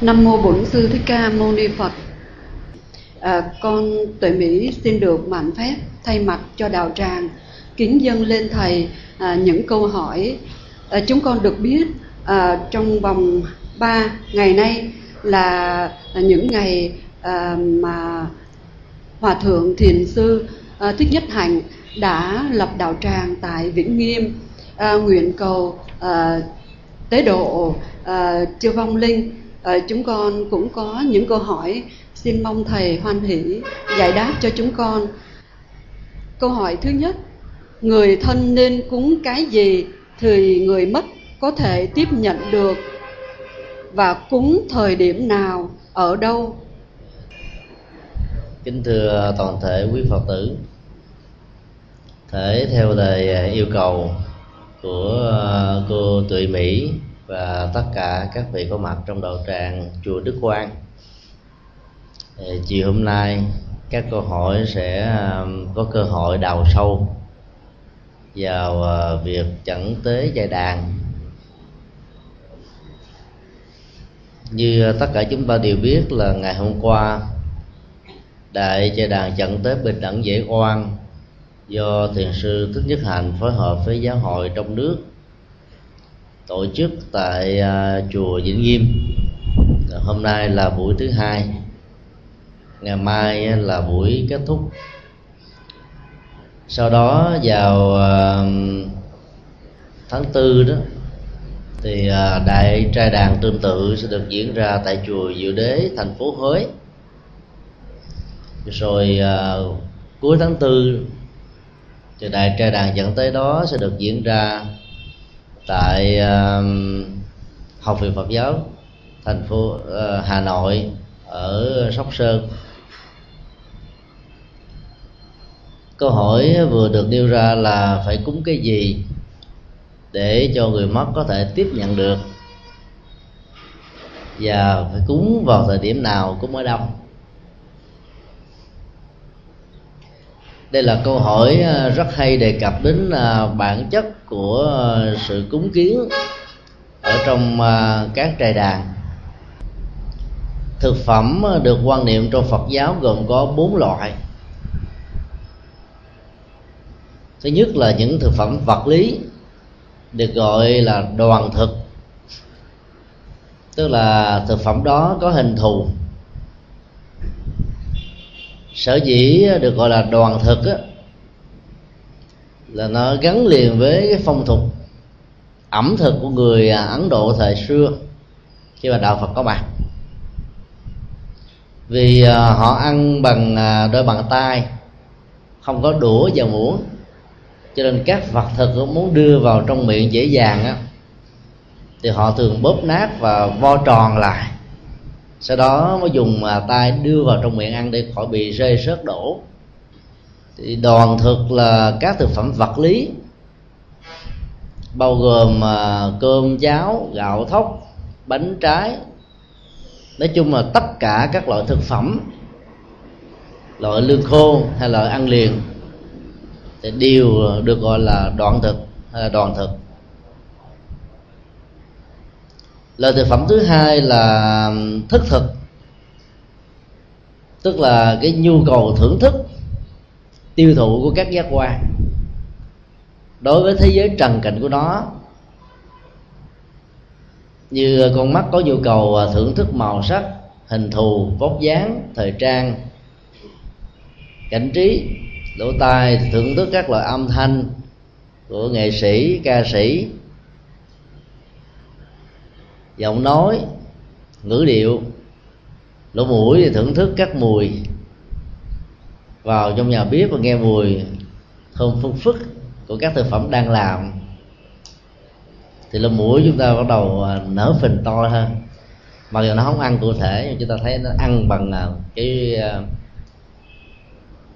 Nam mô Bổn sư Thích Ca Mâu Ni Phật. À, con Tuệ Mỹ xin được mạnh phép thay mặt cho đạo tràng kính dâng lên thầy à, những câu hỏi. À, chúng con được biết à, trong vòng 3 ngày nay là những ngày à, mà hòa thượng thiền sư à, thích nhất hạnh đã lập đạo tràng tại vĩnh nghiêm à, nguyện cầu à, tế độ à, chư vong linh à, chúng con cũng có những câu hỏi xin mong thầy hoan hỷ giải đáp cho chúng con. Câu hỏi thứ nhất người thân nên cúng cái gì thì người mất có thể tiếp nhận được? Và cúng thời điểm nào ở đâu? Kính thưa toàn thể quý phật tử thể theo lời yêu cầu của cô tuệ mỹ và tất cả các vị có mặt trong đạo tràng chùa đức quang. Chiều hôm nay các câu hỏi sẽ um, có cơ hội đào sâu vào uh, việc chẩn tế giai đàn. Như tất cả chúng ta đều biết là ngày hôm qua, đại giai đàn chẩn tế bình đẳng dễ oan do thiền sư thích nhất hạnh phối hợp với giáo hội trong nước tổ chức tại uh, chùa Vĩnh Nghiêm. Hôm nay là buổi thứ hai. Ngày mai là buổi kết thúc. Sau đó vào uh, tháng tư đó thì uh, đại trai đàn tương tự sẽ được diễn ra tại chùa Diệu Đế thành phố Huế. Rồi uh, cuối tháng tư thì đại trai đàn dẫn tới đó sẽ được diễn ra tại uh, học viện Phật giáo thành phố uh, Hà Nội ở Sóc Sơn. Câu hỏi vừa được nêu ra là phải cúng cái gì để cho người mất có thể tiếp nhận được? Và phải cúng vào thời điểm nào cúng ở đâu? Đây là câu hỏi ờ, rất hay đề cập đến ờ, bản chất của ờ, sự cúng kiến ở trong các trại đàn. Thực phẩm được quan niệm trong phật giáo gồm có bốn loại. Thứ nhất là những thực phẩm vật lý, được gọi là đoàn thực. Tức là thực phẩm đó có hình thù sở dĩ được gọi là đoàn thực á, là nó gắn liền với cái phong tục ẩm thực của người à, ấn độ thời xưa khi mà đạo phật có mặt. Vì à, họ ăn bằng à, đôi bàn tay không có đũa và muỗng cho nên các vật thực muốn đưa vào trong miệng dễ dàng á thì họ thường bóp nát và vo tròn lại sau đó mới dùng mà tay đưa vào trong miệng ăn để khỏi bị rơi rớt đổ. Thì đoàn thực là các thực phẩm vật lý, bao gồm à, cơm, cháo, gạo, thóc, bánh trái. Nói chung là tất cả các loại thực phẩm, loại lương khô hay loại ăn liền, thì đều được gọi là đoạn thực hay là đoàn thực. À, lời thực phẩm thứ hai là thức thực. Tức là cái nhu cầu thưởng thức, tiêu thụ của các giác quan. Đối với thế giới trần cảnh của nó, như con mắt có nhu cầu à, thưởng thức màu sắc, hình thù, vóc dáng, thời trang, cảnh trí, lỗ tai, thưởng thức các loại âm thanh của nghệ sĩ, ca sĩ giọng nói ngữ điệu lỗ mũi thì thưởng thức các mùi. Vào trong nhà bếp và nghe mùi thơm phun phức của các thực phẩm đang làm. Thì lỗ mũi chúng ta bắt đầu à, nở phình to hơn. Mặc dù nó không ăn cụ thể nhưng chúng ta thấy nó ăn bằng à, cái, à,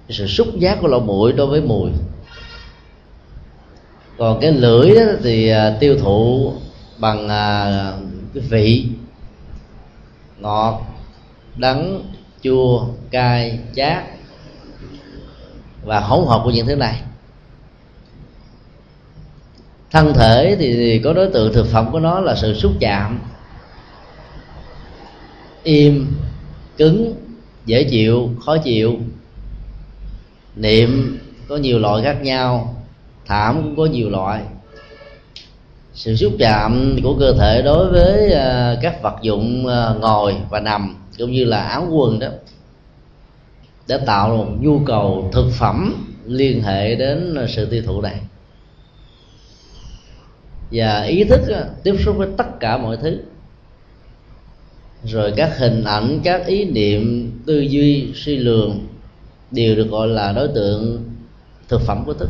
cái sự xúc giác của lỗ mũi đối với mùi. Còn cái lưỡi đó thì tiêu thụ bằng cái vị. Ngọt đắng chua cay chát và hỗn hợp của những thứ này. Thân thể thì, có đối tượng thực phẩm của nó là sự xúc chạm. Im cứng dễ chịu khó chịu. Niệm có nhiều loại khác nhau thảm cũng có nhiều loại sự xúc chạm của cơ thể đối với à, các vật dụng à, ngồi và nằm cũng như là áo quần đó để tạo một nhu cầu thực phẩm liên hệ đến sự tiêu thụ này. Và ý thức à, tiếp xúc với tất cả mọi thứ. Rồi các hình ảnh, các ý niệm, tư duy, suy lường đều được gọi là đối tượng thực phẩm của thức.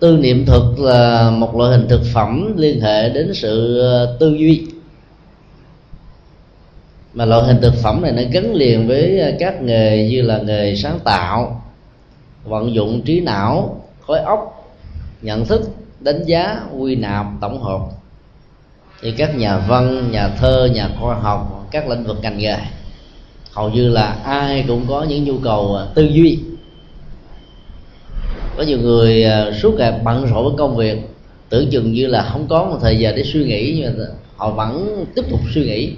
Tư niệm thực là một loại hình thực phẩm liên hệ đến sự ờ, tư duy. Mà loại hình thực phẩm này nó gắn liền với ờ, các nghề như là nghề sáng tạo, vận dụng trí não, khối óc, nhận thức, đánh giá, quy nạp, tổng hợp. Thì các nhà văn, nhà thơ, nhà khoa học, các lĩnh vực ngành nghề, hầu như là ai cũng có những nhu cầu ờ, tư duy có nhiều người à, suốt ngày bận rộn với công việc, tưởng chừng như là không có một thời giờ để suy nghĩ, nhưng mà họ vẫn tiếp tục suy nghĩ.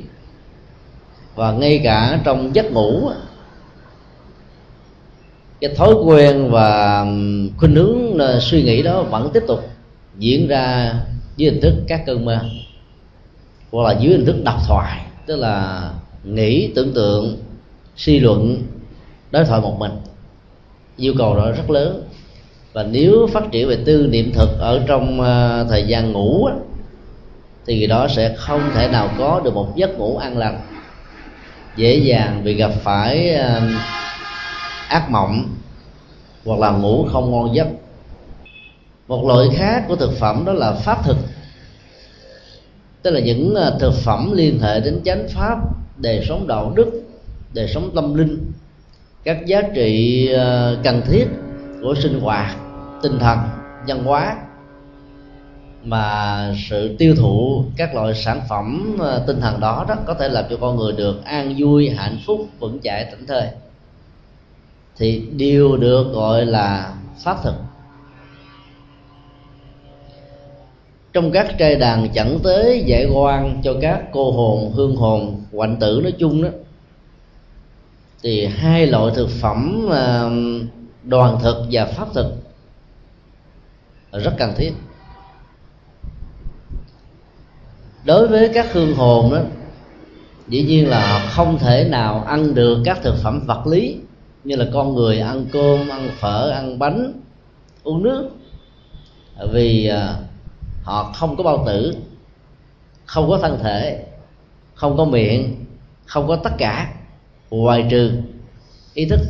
Và ngay cả trong giấc ngủ cái thói quen và khuynh hướng ờ, suy nghĩ đó vẫn tiếp tục diễn ra dưới hình thức các cơn mơ, hoặc là dưới hình thức đọc thoại, tức là nghĩ, tưởng tượng, suy luận, đối thoại một mình. Yêu cầu đó rất lớn và nếu phát triển về tư niệm thực ở trong ờ, thời gian ngủ á, thì đó sẽ không thể nào có được một giấc ngủ an lành. Dễ dàng bị gặp phải ờ, ác mộng hoặc là ngủ không ngon giấc. Một loại khác của thực phẩm đó là pháp thực. Tức là những ờ, thực phẩm liên hệ đến chánh pháp đời sống đạo đức đời sống tâm linh các giá trị cần thiết của sinh hoạt tinh thần, văn hóa, mà sự tiêu thụ các loại sản phẩm ờ, tinh thần đó đó có thể làm cho con người được an vui, hạnh phúc, vững chãi, tỉnh thơi. Thì đều được gọi là pháp thực. Trong các trai đàn chẳng tới giải quan cho các cô hồn, hương hồn hoạnh tử nói chung đó, thì hai loại thực phẩm đoàn thực và pháp thực rất cần thiết. Đối với các hương hồn đó, dĩ nhiên là không thể nào ăn được các thực phẩm vật lý như là con người ăn cơm, ăn phở, ăn bánh, uống nước. Vì à, họ không có bao tử, không có thân thể, không có miệng, không có tất cả, ngoài trừ ý thức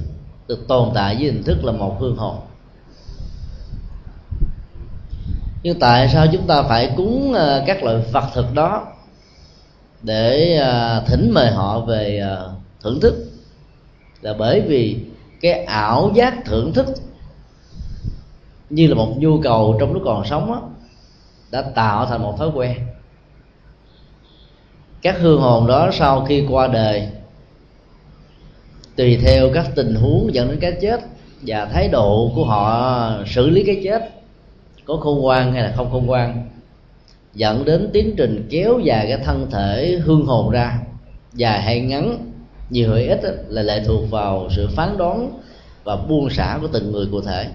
được tồn tại với hình thức là một hương hồn. Nhưng tại sao chúng ta phải cúng ờ, các loại vật thực đó để ờ, thỉnh mời họ về ờ, thưởng thức? Là bởi vì cái ảo giác thưởng thức như là một nhu cầu trong lúc còn sống đó, đã tạo thành một thói quen. Các hương hồn đó sau khi qua đời tùy theo các tình huống dẫn đến cái chết và thái độ của họ xử lý cái chết có khôn ngoan hay là không khôn ngoan, dẫn đến tiến trình kéo dài cái thân thể hương hồn ra, dài hay ngắn, nhiều hay ít là lệ thuộc vào sự phán đoán và buông xả của từng người cụ thể.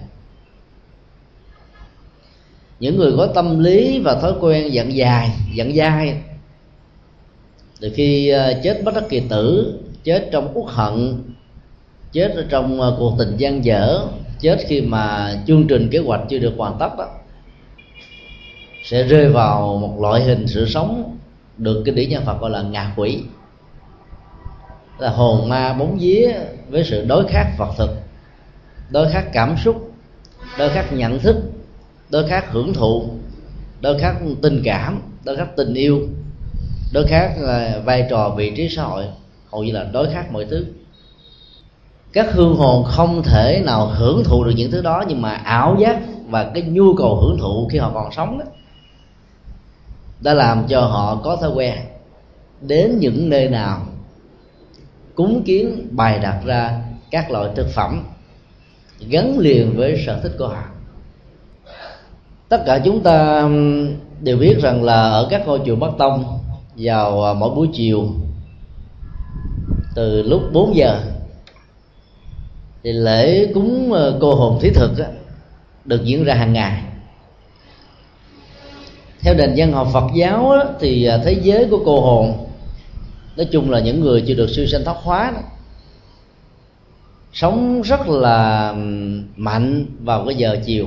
Những người có tâm lý và thói quen dặn dài dặn dai, từ khi ờ, chết bất đắc kỳ tử, chết trong uất hận, chết ở trong ờ, cuộc tình gian dở, chết khi mà chương trình kế hoạch chưa được hoàn tất đó sẽ rơi vào một loại hình sự sống được kinh điển nhân Phật gọi là ngạ quỷ. Là hồn ma bóng vía với sự đối khác vật thực, đối khác cảm xúc, đối khác nhận thức, đối khác hưởng thụ, đối khác tình cảm, đối khác tình yêu, đối khác là vai trò vị trí xã hội, hầu như là đối khác mọi thứ. Các hương hồn không thể nào hưởng thụ được những thứ đó, nhưng mà ảo giác và cái nhu cầu hưởng thụ khi họ còn sống đó đã làm cho họ có thói quen đến những nơi nào cúng kiến bày đặt ra các loại thực phẩm gắn liền với sở thích của họ. Tất cả chúng ta đều biết rằng là ở các ngôi chùa Bắc Tông vào à, mỗi buổi chiều từ lúc 4 giờ thì lễ cúng ờ, cô hồn thí thực á, được diễn ra hàng ngày theo nền văn học Phật giáo á, thì à, thế giới của cô hồn nói chung là những người chưa được siêu sanh thoát hóa đó, sống rất là mạnh vào cái giờ chiều.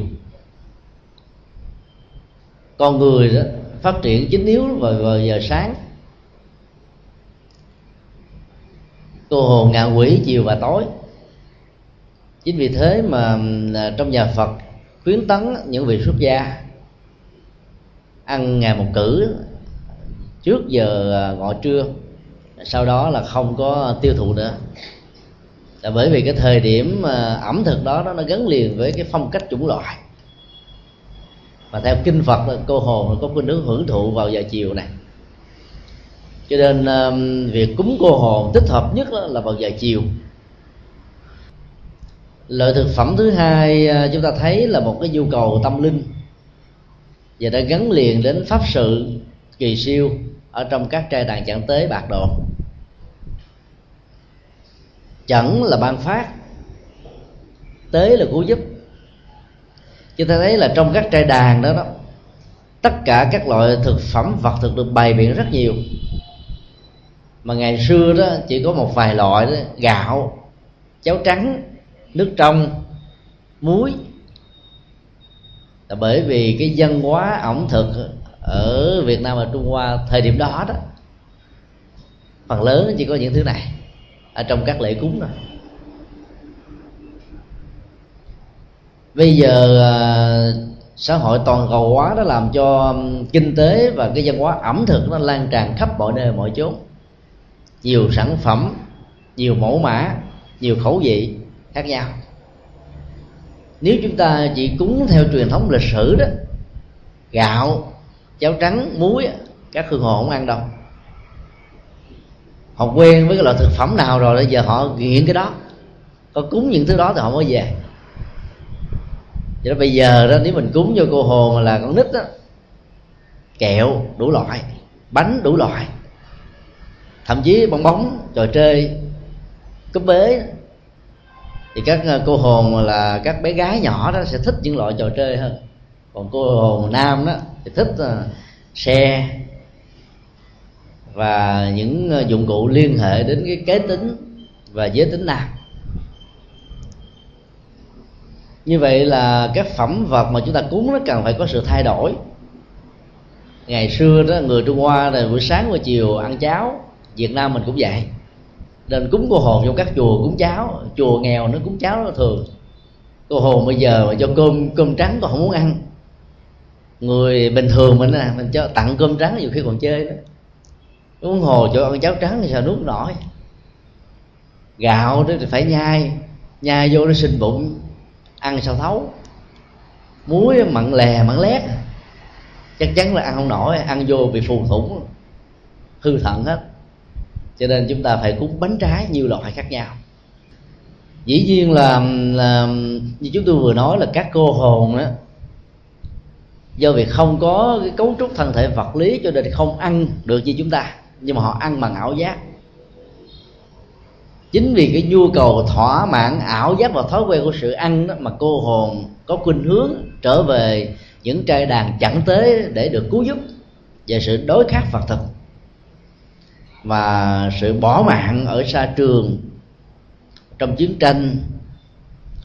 Con người đó phát triển chính yếu vào, vào giờ sáng. Cô hồn ngạ quỷ chiều và tối. Chính vì thế mà à, trong nhà phật khuyến tấn những vị xuất gia ăn ngày một cử, trước giờ à, ngọ trưa, sau đó là không có tiêu thụ nữa. Là bởi vì cái thời điểm à, ẩm thực đó nó gắn liền với cái phong cách chủng loại. Và theo kinh phật, là cô hồn có khuynh hướng hưởng thụ vào giờ chiều này. Cho nên à, việc cúng cô hồn thích hợp nhất là vào giờ chiều. Loại thực phẩm thứ hai chúng ta thấy là một cái nhu cầu tâm linh và đã gắn liền đến pháp sự kỳ siêu ở trong các trai đàn chẳng tế bạc độ chẳng là ban phát tế là cứu giúp. Chúng ta thấy là trong các trai đàn đó đó tất cả các loại thực phẩm vật thực được bày biện rất nhiều. Mà ngày xưa đó chỉ có một vài loại đó, gạo cháo trắng nước trong muối là bởi vì cái văn hóa ẩm thực ở Việt Nam và Trung Hoa thời điểm đó đó, phần lớn chỉ có những thứ này ở trong các lễ cúng thôi. Bây giờ à, xã hội toàn cầu hóa nó làm cho kinh tế và cái văn hóa ẩm thực nó lan tràn khắp mọi nơi, mọi chốn. Nhiều sản phẩm, nhiều mẫu mã, nhiều khẩu vị khác nhau nếu chúng ta chỉ cúng theo truyền thống lịch sử đó, gạo, cháo trắng, muối các hương hồ không ăn đâu. Họ quen với cái loại thực phẩm nào rồi bây giờ họ nghiện cái đó. Có cúng những thứ đó thì họ mới về. Cho bây giờ đó, nếu mình cúng cho cô hồ mà là con nít đó, kẹo đủ loại, bánh đủ loại, thậm chí bong bóng, trò chơi, cúp bế thì các ờ, cô hồn là các bé gái nhỏ đó sẽ thích những loại trò chơi hơn. Còn cô hồn nam đó thì thích ờ, xe và những ờ, dụng cụ liên hệ đến cái kế tính và giới tính nam. Như vậy là các phẩm vật mà chúng ta cúng nó cần phải có sự thay đổi. Ngày xưa đó, người trung hoa là buổi sáng và chiều ăn cháo, việt nam mình cũng vậy nên cúng cô hồn trong các chùa cúng cháo. Chùa nghèo nó cúng cháo nó thường. Cô hồn bây giờ mà cho cơm cơm trắng còn không muốn ăn. Người bình thường mình là mình cho tặng cơm trắng nhiều khi còn chơi đó uống hồ cho ăn cháo trắng thì sao nuốt nổi. Gạo đó thì phải nhai nhai vô nó sinh bụng, ăn sao thấu. Muối mặn lè, mặn lét. Chắc chắn là ăn không nổi, ăn vô bị phù thủng, hư thận hết cho nên chúng ta phải cúng bánh trái nhiều loại khác nhau. Dĩ nhiên là, là như chúng tôi vừa nói là các cô hồn á do việc không có cái cấu trúc thân thể vật lý cho nên không ăn được như chúng ta nhưng mà họ ăn bằng ảo giác. Chính vì cái nhu cầu thỏa mãn ảo giác và thói quen của sự ăn đó mà cô hồn có khuynh hướng trở về những trai đàn chẳng tế để được cứu giúp về sự đối kháng vật thực và sự bỏ mạng ở xa trường trong chiến tranh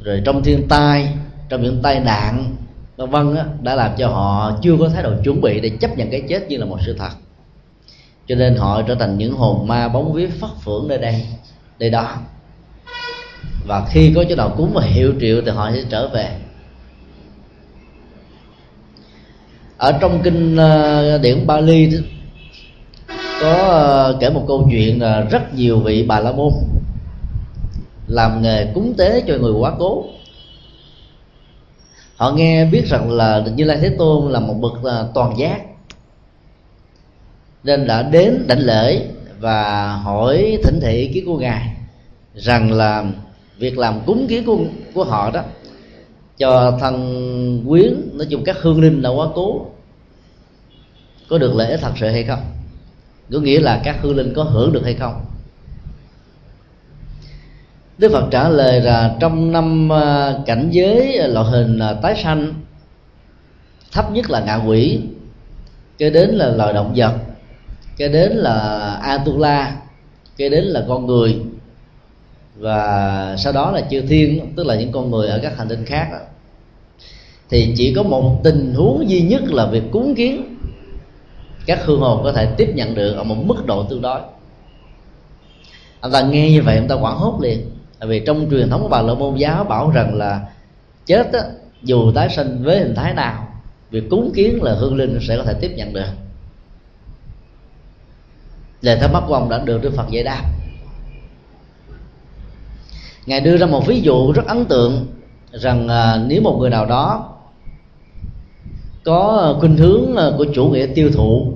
rồi trong thiên tai trong những tai nạn vân vân đã làm cho họ chưa có thái độ chuẩn bị để chấp nhận cái chết như là một sự thật. Cho nên họ trở thành những hồn ma bóng vía phát phưởng nơi đây nơi đó. Và khi có chỗ nào cúng và hiệu triệu thì họ sẽ trở về. Ở trong kinh uh, điển Bali có ờ, kể một câu chuyện là rất nhiều vị bà la môn làm nghề cúng tế cho người quá cố. Họ nghe biết rằng là như lai thế tôn là một bậc ờ, toàn giác nên đã đến đảnh lễ và hỏi thỉnh thị ý kiến của ngài rằng là việc làm cúng kiến của, của họ đó cho thân quyến nói chung các hương linh là quá cố có được lễ thật sự hay không? Có nghĩa là các hương linh có hưởng được hay không? Đức Phật trả lời là trong năm à, cảnh giới à, loại hình à, tái sanh, thấp nhất là ngạ quỷ, kế đến là loài động vật, kế đến là atula, kế đến là con người, và sau đó là chư thiên, tức là những con người ở các hành tinh khác. Thì chỉ có một tình huống duy nhất là việc cúng kiến các hương hồn có thể tiếp nhận được ở một mức độ tương đối. Anh ta nghe như vậy ông ta quảng hốt liền. Tại vì trong truyền thống của bà la môn giáo bảo rằng là chết á, dù tái sinh với hình thái nào việc cúng kiến là hương linh sẽ có thể tiếp nhận được. Lời thắc mắc của ông đã được đức phật giải đáp. Ngài đưa ra một ví dụ rất ấn tượng rằng à, nếu một người nào đó có khuynh hướng ờ, của chủ nghĩa tiêu thụ.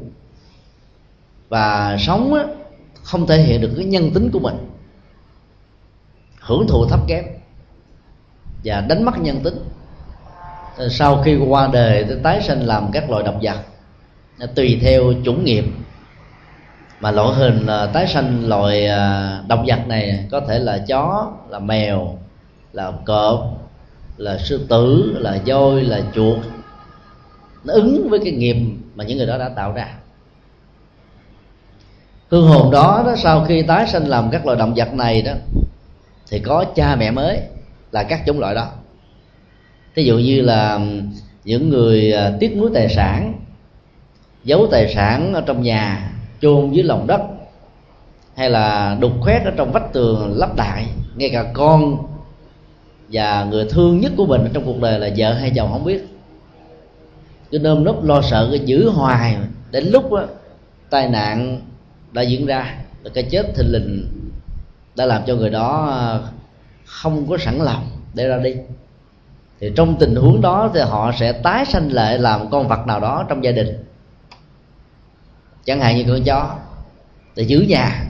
Và sống không thể hiện được cái nhân tính của mình. Hưởng thụ thấp kém và đánh mất nhân tính. Ờ, sau khi qua đời tái sinh làm các loại động vật. Tùy theo chủng nghiệp. Mà loại hình là tái sanh loại động vật này có thể là chó, là mèo, là cọp, là sư tử, là voi, là chuột nó ứng với cái nghiệp mà những người đó đã tạo ra. Hương hồn đó, đó sau khi tái sanh làm các loài động vật này đó thì có cha mẹ mới là các chủng loại đó. Thí dụ như là những người à, tiếc nuối tài sản giấu tài sản ở trong nhà chôn dưới lòng đất hay là đục khoét ở trong vách tường lắp đại ngay cả con và người thương nhất của mình trong cuộc đời là vợ hay chồng không biết cứ nơm nớp lo sợ cái giữ hoài đến lúc đó, tai nạn đã diễn ra và cái chết thình lình đã làm cho người đó à, không có sẵn lòng để ra đi. Thì trong tình huống đó thì họ sẽ tái sanh lại làm con vật nào đó trong gia đình. Chẳng hạn như con chó để giữ nhà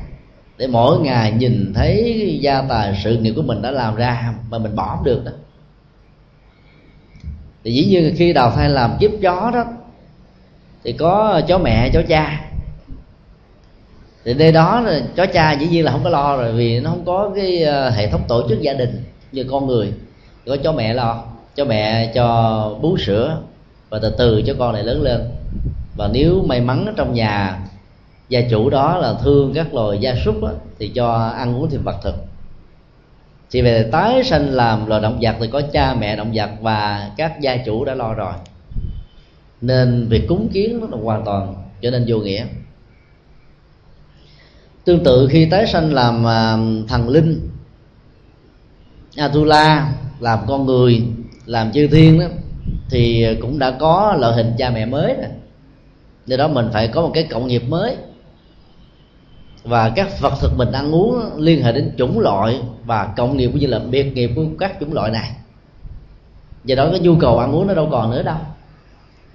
để mỗi ngày nhìn thấy gia tài sự nghiệp của mình đã làm ra mà mình bỏ không được đó thì dĩ nhiên khi đào thai làm kiếp chó đó thì có chó mẹ chó cha. Thì nơi đó là chó cha dĩ nhiên là không có lo rồi vì nó không có cái ờ, hệ thống tổ chức gia đình như con người. Có chó mẹ lo cho mẹ cho bú sữa và từ từ cho con này lớn lên. Và nếu may mắn ở trong nhà gia chủ đó là thương các loài gia súc đó, thì cho ăn uống thêm vật thực thì về tái sanh làm loài động vật thì có cha mẹ động vật và các gia chủ đã lo rồi. Nên việc cúng kiến nó là hoàn toàn trở nên vô nghĩa. Tương tự khi tái sanh làm à, thần linh, Atula làm con người, làm chư thiên đó, thì cũng đã có loại hình cha mẹ mới rồi do đó mình phải có một cái cộng nghiệp mới và các vật thực mình ăn uống liên hệ đến chủng loại và cộng nghiệp cũng như là biệt nghiệp của các chủng loại này. Do đó cái nhu cầu ăn uống nó đâu còn nữa đâu.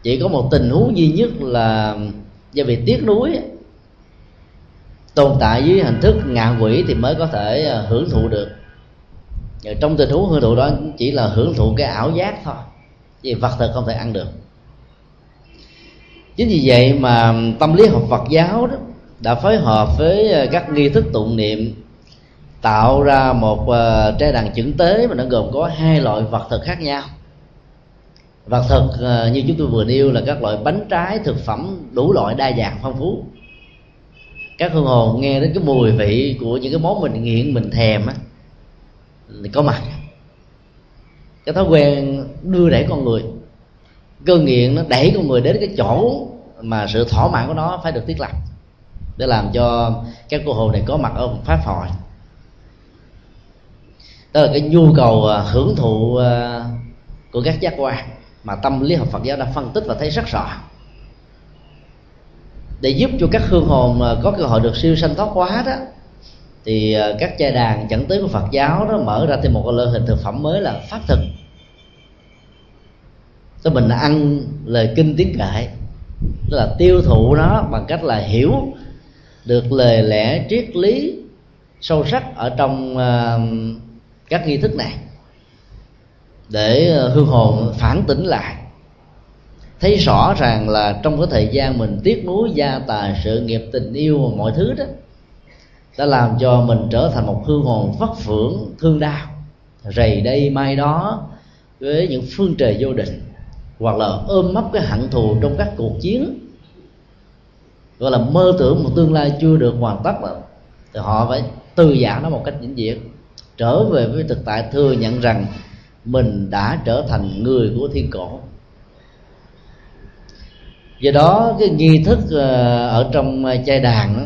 Chỉ có một tình huống duy nhất là do vì tiếc nuối, tồn tại dưới hình thức ngạ quỷ thì mới có thể à, hưởng thụ được. Và trong tình huống hưởng thụ đó chỉ là hưởng thụ cái ảo giác thôi vì vật thực không thể ăn được. Chính vì vậy mà tâm lý học Phật giáo đó đã phối hợp với ờ, các nghi thức tụng niệm, tạo ra một ờ, trai trái đàn chưởng tế mà nó gồm có hai loại vật thực khác nhau. Vật thực ờ, như chúng tôi vừa nêu là các loại bánh trái, thực phẩm, đủ loại đa dạng phong phú. Các hương hồn nghe đến cái mùi vị của những cái món mình nghiện, mình thèm á, thì có mặt. Cái thói quen đưa đẩy con người. Cơ nghiện nó đẩy con người đến cái chỗ mà sự thỏa mãn của nó phải được thiết lập để làm cho các cô hồn này có mặt ở pháp hội. Đó là cái nhu cầu à, hưởng thụ à, của các giác quan mà tâm lý học Phật giáo đã phân tích và thấy rất rõ. Để giúp cho các hương hồn có cơ hội được siêu sanh thoát quá đó, thì à, các cha đàn chẳng tới của Phật giáo đó mở ra thêm một loại hình thực phẩm mới là pháp thực. Cho mình ăn lời kinh tiếng kệ, tức là tiêu thụ nó bằng cách là hiểu được lời lẽ triết lý sâu sắc ở trong ờ, các nghi thức này để ờ, hương hồn phản tỉnh lại. Thấy rõ ràng là trong cái thời gian mình tiếc nuối gia tài sự nghiệp tình yêu và mọi thứ đó, đã làm cho mình trở thành một hương hồn vất phưởng, thương đau, rầy đây mai đó với những phương trời vô định, hoặc là ôm mấp cái hận thù trong các cuộc chiến gọi là mơ tưởng một tương lai chưa được hoàn tất đó, thì họ phải từ giãn nó một cách vĩnh viễn. Trở về với thực tại thừa nhận rằng mình đã trở thành người của thiên cổ. Do đó cái nghi thức ờ, ở trong ờ, chai đàn đó,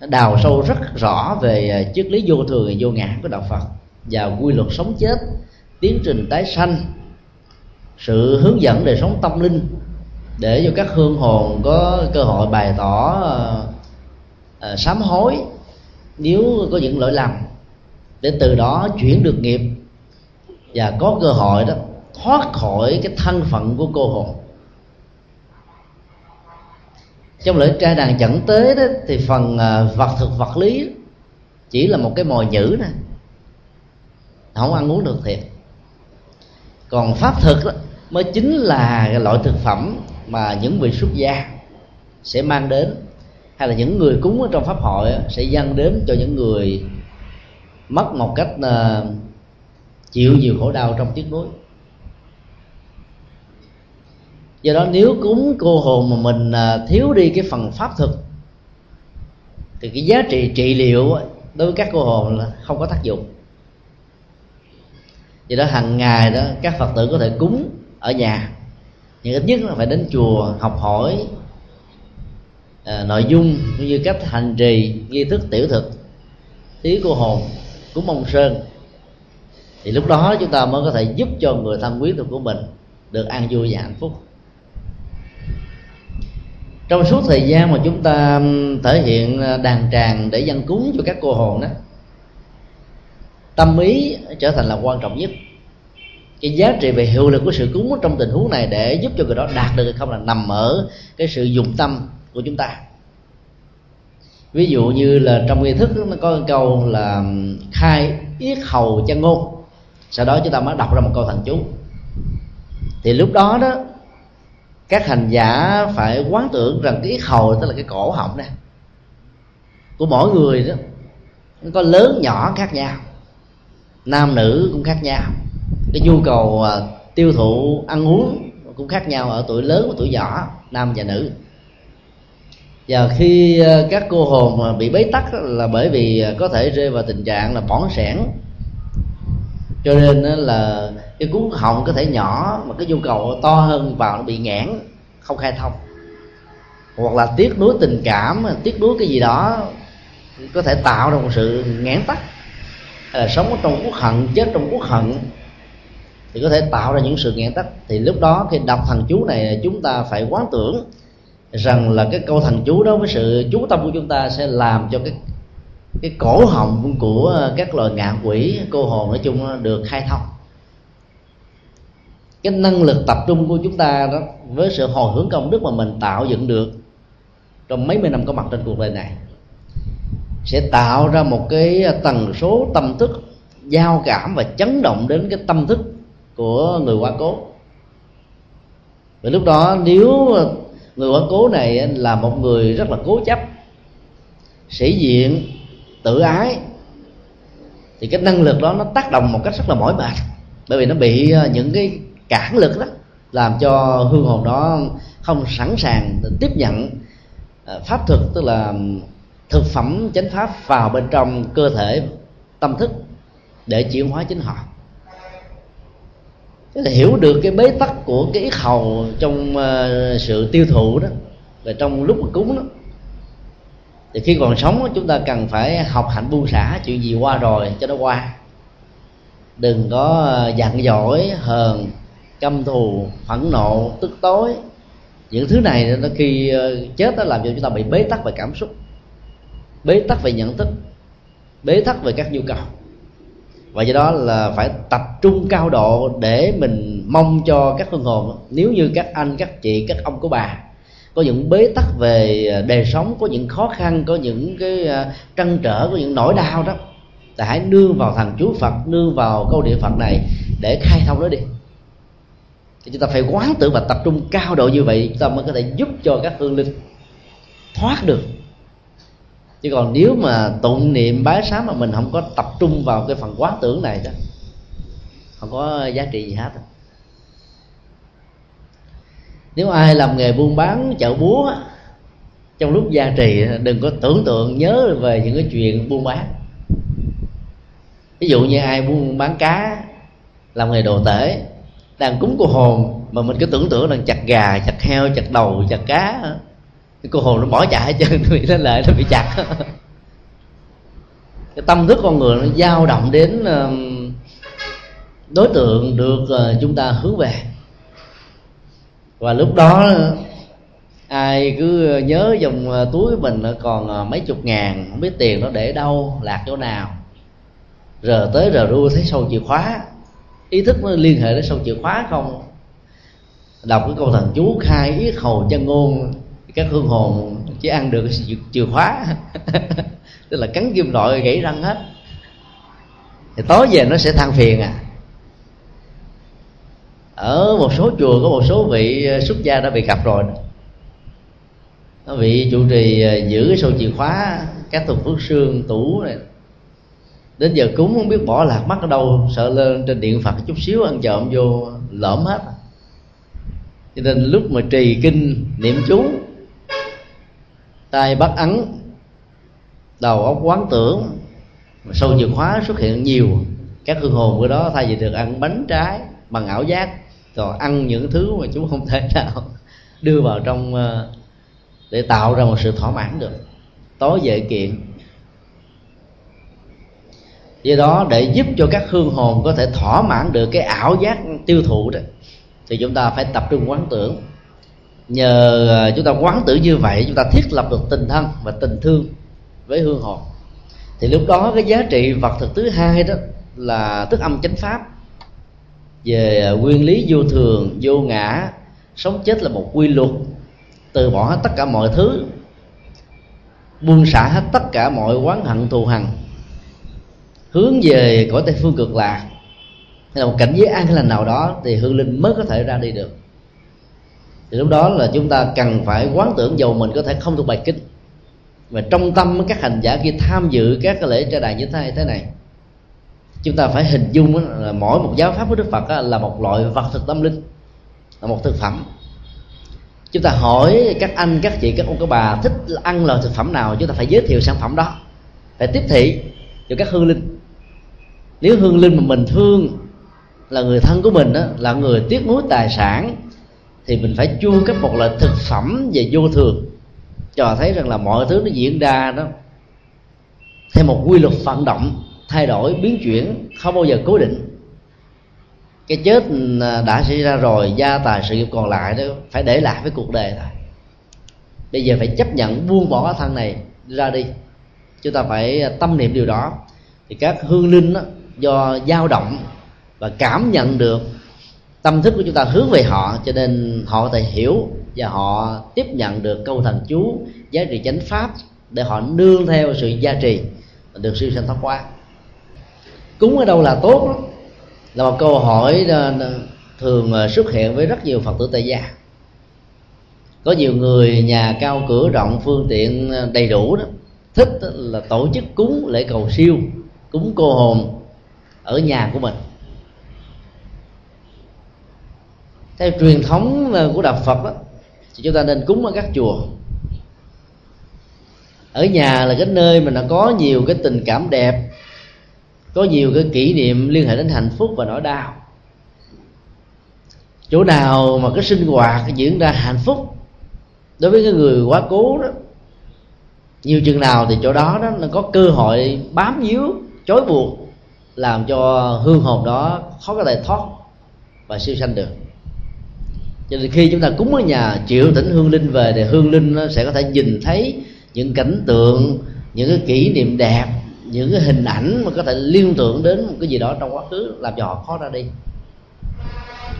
nó đào sâu rất rõ về ờ, triết lý vô thường và vô ngã của đạo Phật và quy luật sống chết tiến trình tái sanh sự hướng dẫn đời sống tâm linh để cho các hương hồn có cơ hội bày tỏ uh, sám hối nếu có những lỗi lầm. Để từ đó chuyển được nghiệp và có cơ hội đó thoát khỏi cái thân phận của cô hồn. Trong lễ trai đàn chẩn tế đó thì phần uh, vật thực vật lý chỉ là một cái mồi nhữ nè. Không ăn uống được thiệt. Còn pháp thực đó, mới chính là cái loại thực phẩm mà những vị xuất gia sẽ mang đến, hay là những người cúng ở trong pháp hội sẽ dâng đến cho những người mất một cách ờ, chịu nhiều khổ đau trong tiếc nuối. Do đó nếu cúng cô hồn mà mình ờ, thiếu đi cái phần pháp thực, thì cái giá trị trị liệu đối với các cô hồn là không có tác dụng. Do đó hàng ngày đó, các phật tử có thể cúng ở nhà nhưng ít nhất là phải đến chùa học hỏi à, nội dung cũng như cách hành trì nghi thức tiểu thực. Tí cô hồn cúng mông sơn. Thì lúc đó chúng ta mới có thể giúp cho người thân quý thuộc của mình được an vui và hạnh phúc. Trong suốt thời gian mà chúng ta thể hiện à, đàn tràng để dân cúng cho các cô hồn đó tâm ý trở thành là quan trọng nhất cái giá trị về hiệu lực của sự cúng trong tình huống này để giúp cho người đó đạt được hay không là nằm ở cái sự dụng tâm của chúng ta. Ví dụ như là trong nghi thức nó có câu là um, khai yết hầu chân ngôn sau đó chúng ta mới đọc ra một câu thần chú. Thì lúc đó đó, các hành giả phải quán tưởng rằng cái yết hầu tức là cái cổ họng này của mỗi người đó, nó có lớn nhỏ khác nhau, nam nữ cũng khác nhau cái nhu cầu à, tiêu thụ, ăn uống cũng khác nhau ở tuổi lớn và tuổi nhỏ, nam và nữ. Và khi à, các cô hồn bị bế tắc là bởi vì à, có thể rơi vào tình trạng là bỏng sẻn. Cho nên là cái cuốn họng có thể nhỏ mà cái nhu cầu to hơn vào nó bị nghẽn, không khai thông. Hoặc là tiếc nuối tình cảm, tiếc nuối cái gì đó, có thể tạo ra một sự nghẽn tắc. Ờ, sống trong quốc hận, chết trong quốc hận thì có thể tạo ra những sự nghẹn tắc thì lúc đó khi đọc thần chú này chúng ta phải quán tưởng rằng là cái câu thần chú đó với sự chú tâm của chúng ta sẽ làm cho cái cái cổ họng của các loài ngạ quỷ, cô hồn nói chung được khai thông. Cái năng lực tập trung của chúng ta đó, với sự hồi hướng công đức mà mình tạo dựng được trong mấy mươi năm có mặt trên cuộc đời này, sẽ tạo ra một cái tần số tâm thức giao cảm và chấn động đến cái tâm thức của người quá cố. Và lúc đó nếu người quá cố này là một người rất là cố chấp, sĩ diện, tự ái, thì cái năng lực đó nó tác động một cách rất là mỏi mệt. Bởi vì nó bị ờ, những cái cản lực đó làm cho hương hồn đó không sẵn sàng tiếp nhận ờ, pháp thực tức là thực phẩm, chánh pháp vào bên trong cơ thể, tâm thức để chuyển hóa chính họ là hiểu được cái bế tắc của cái ít hầu trong uh, sự tiêu thụ đó và trong lúc mà cúng đó. Thì khi còn sống chúng ta cần phải học hạnh buông xả chuyện gì qua rồi cho nó qua. Đừng có ờ, giận dỗi hờn căm thù phẫn nộ tức tối. Những thứ này nó khi ờ, chết nó làm cho chúng ta bị bế tắc về cảm xúc bế tắc về nhận thức bế tắc về các nhu cầu và do đó là phải tập trung cao độ để mình mong cho các hương hồn, nếu như các anh, các chị, các ông của bà có những bế tắc về à, đời sống, có những khó khăn, có những cái à, trăn trở, có những nỗi đau đó, thì hãy nương vào thằng chú phật, nương vào câu địa phật này để khai thông nó đi. Thì chúng ta phải quán tưởng và tập trung cao độ như vậy, chúng ta mới có thể giúp cho các hương linh thoát được chứ còn nếu mà tụng niệm bái sám mà mình không có tập trung vào cái phần quán tưởng này đó, không có giá trị gì hết. Nếu ai làm nghề buôn bán, chợ búa, trong lúc gia trì, đừng có tưởng tượng, nhớ về những cái chuyện buôn bán. Ví dụ như ai buôn bán cá, làm nghề đồ tể, đang cúng cô hồn, mà mình cứ tưởng tượng rằng chặt gà, chặt heo, chặt đầu, chặt cá cái cô hồn nó bỏ chạy hết trơn bị nó lại nó bị chặt. Cái tâm thức con người nó dao động đến um, đối tượng được ờ, chúng ta hướng về. Và lúc đó, ai cứ nhớ dòng ờ, túi mình còn ờ, mấy chục ngàn, không biết tiền nó để đâu, lạc chỗ nào. Rờ tới rờ ru thấy sâu chìa khóa. Ý thức nó liên hệ đến sâu chìa khóa không? Đọc cái câu thần chú khai yết hầu chân ngôn các hương hồn chỉ ăn được chìa khóa. Tức là cắn kim loại gãy răng hết. Thì tối về nó sẽ than phiền à. Ở một số chùa có một số vị ờ, xuất gia đã bị gặp rồi nó bị chủ trì ờ, giữ cái sổ chìa khóa, các thùng phước xương tủ này. Đến giờ cúng không biết bỏ lạc mắt ở đâu, sợ lên trên điện phật chút xíu ăn trộm vô lõm hết. Cho nên lúc mà trì kinh, niệm chú tay bắt ấn, đầu óc quán tưởng sâu nhược hóa xuất hiện nhiều các hương hồn của đó, thay vì được ăn bánh trái bằng ảo giác còn ăn những thứ mà chúng không thể nào đưa vào trong ờ, để tạo ra một sự thỏa mãn được. Tối về kiện. Do đó, để giúp cho các hương hồn có thể thỏa mãn được cái ảo giác tiêu thụ đó, thì chúng ta phải tập trung quán tưởng nhờ ờ, chúng ta quán tử như vậy, chúng ta thiết lập được tình thân và tình thương với hương hồn. Thì lúc đó cái giá trị vật thực thứ hai đó là tức âm chánh pháp. Về ờ, nguyên lý vô thường, vô ngã, sống chết là một quy luật, từ bỏ hết tất cả mọi thứ, buông xả hết tất cả mọi oán hận thù hằn, hướng về cõi tây phương cực lạc. Hay là một cảnh giới an lành nào đó, thì hương linh mới có thể ra đi được thì lúc đó là chúng ta cần phải quán tưởng dầu mình có thể không thuộc bài kinh và trong tâm các hành giả khi tham dự các cái lễ trai đàn như thế thế này chúng ta phải hình dung là mỗi một giáo pháp của đức phật là một loại vật thực tâm linh là một thực phẩm. Chúng ta hỏi các anh các chị các ông các bà thích ăn loại thực phẩm nào chúng ta phải giới thiệu sản phẩm đó phải tiếp thị cho các hương linh. Nếu hương linh mà mình thương là người thân của mình đó, là người tiếc nuối tài sản thì mình phải chu cấp một loại thực phẩm về vô thường. Cho thấy rằng là mọi thứ nó diễn ra đó theo một quy luật vận động thay đổi biến chuyển không bao giờ cố định. Cái chết à, đã xảy ra rồi gia tài sự nghiệp còn lại đó phải để lại với cuộc đời thôi. Bây giờ phải chấp nhận buông bỏ thân này ra đi. Chúng ta phải à, tâm niệm điều đó. Thì các hương linh đó, do dao động và cảm nhận được tâm thức của chúng ta hướng về họ cho nên họ có thể hiểu và họ tiếp nhận được câu thần chú giá trị chánh pháp để họ nương theo sự gia trì được siêu sanh thoát qua. Cúng ở đâu là tốt đó, là một câu hỏi ờ, thường ờ, xuất hiện với rất nhiều phật tử tại gia. Có nhiều người nhà cao cửa rộng phương tiện ờ, đầy đủ đó thích là tổ chức cúng lễ cầu siêu cúng cô hồn ở nhà của mình. Theo truyền thống ờ, của đạo phật đó thì chúng ta nên cúng ở các chùa. Ở nhà là cái nơi mà nó có nhiều cái tình cảm đẹp, có nhiều cái kỷ niệm liên hệ đến hạnh phúc và nỗi đau. Chỗ nào mà cái sinh hoạt diễn ra hạnh phúc đối với cái người quá cố đó, nhiều chừng nào thì chỗ đó đó nó có cơ hội bám víu chối buộc, làm cho hương hồn đó khó có thể thoát và siêu sanh được cho nên khi chúng ta cúng ở nhà chịu thỉnh hương linh về thì hương linh nó sẽ có thể nhìn thấy những cảnh tượng, những cái kỷ niệm đẹp, những cái hình ảnh mà có thể liên tưởng đến một cái gì đó trong quá khứ, làm cho họ khó ra đi.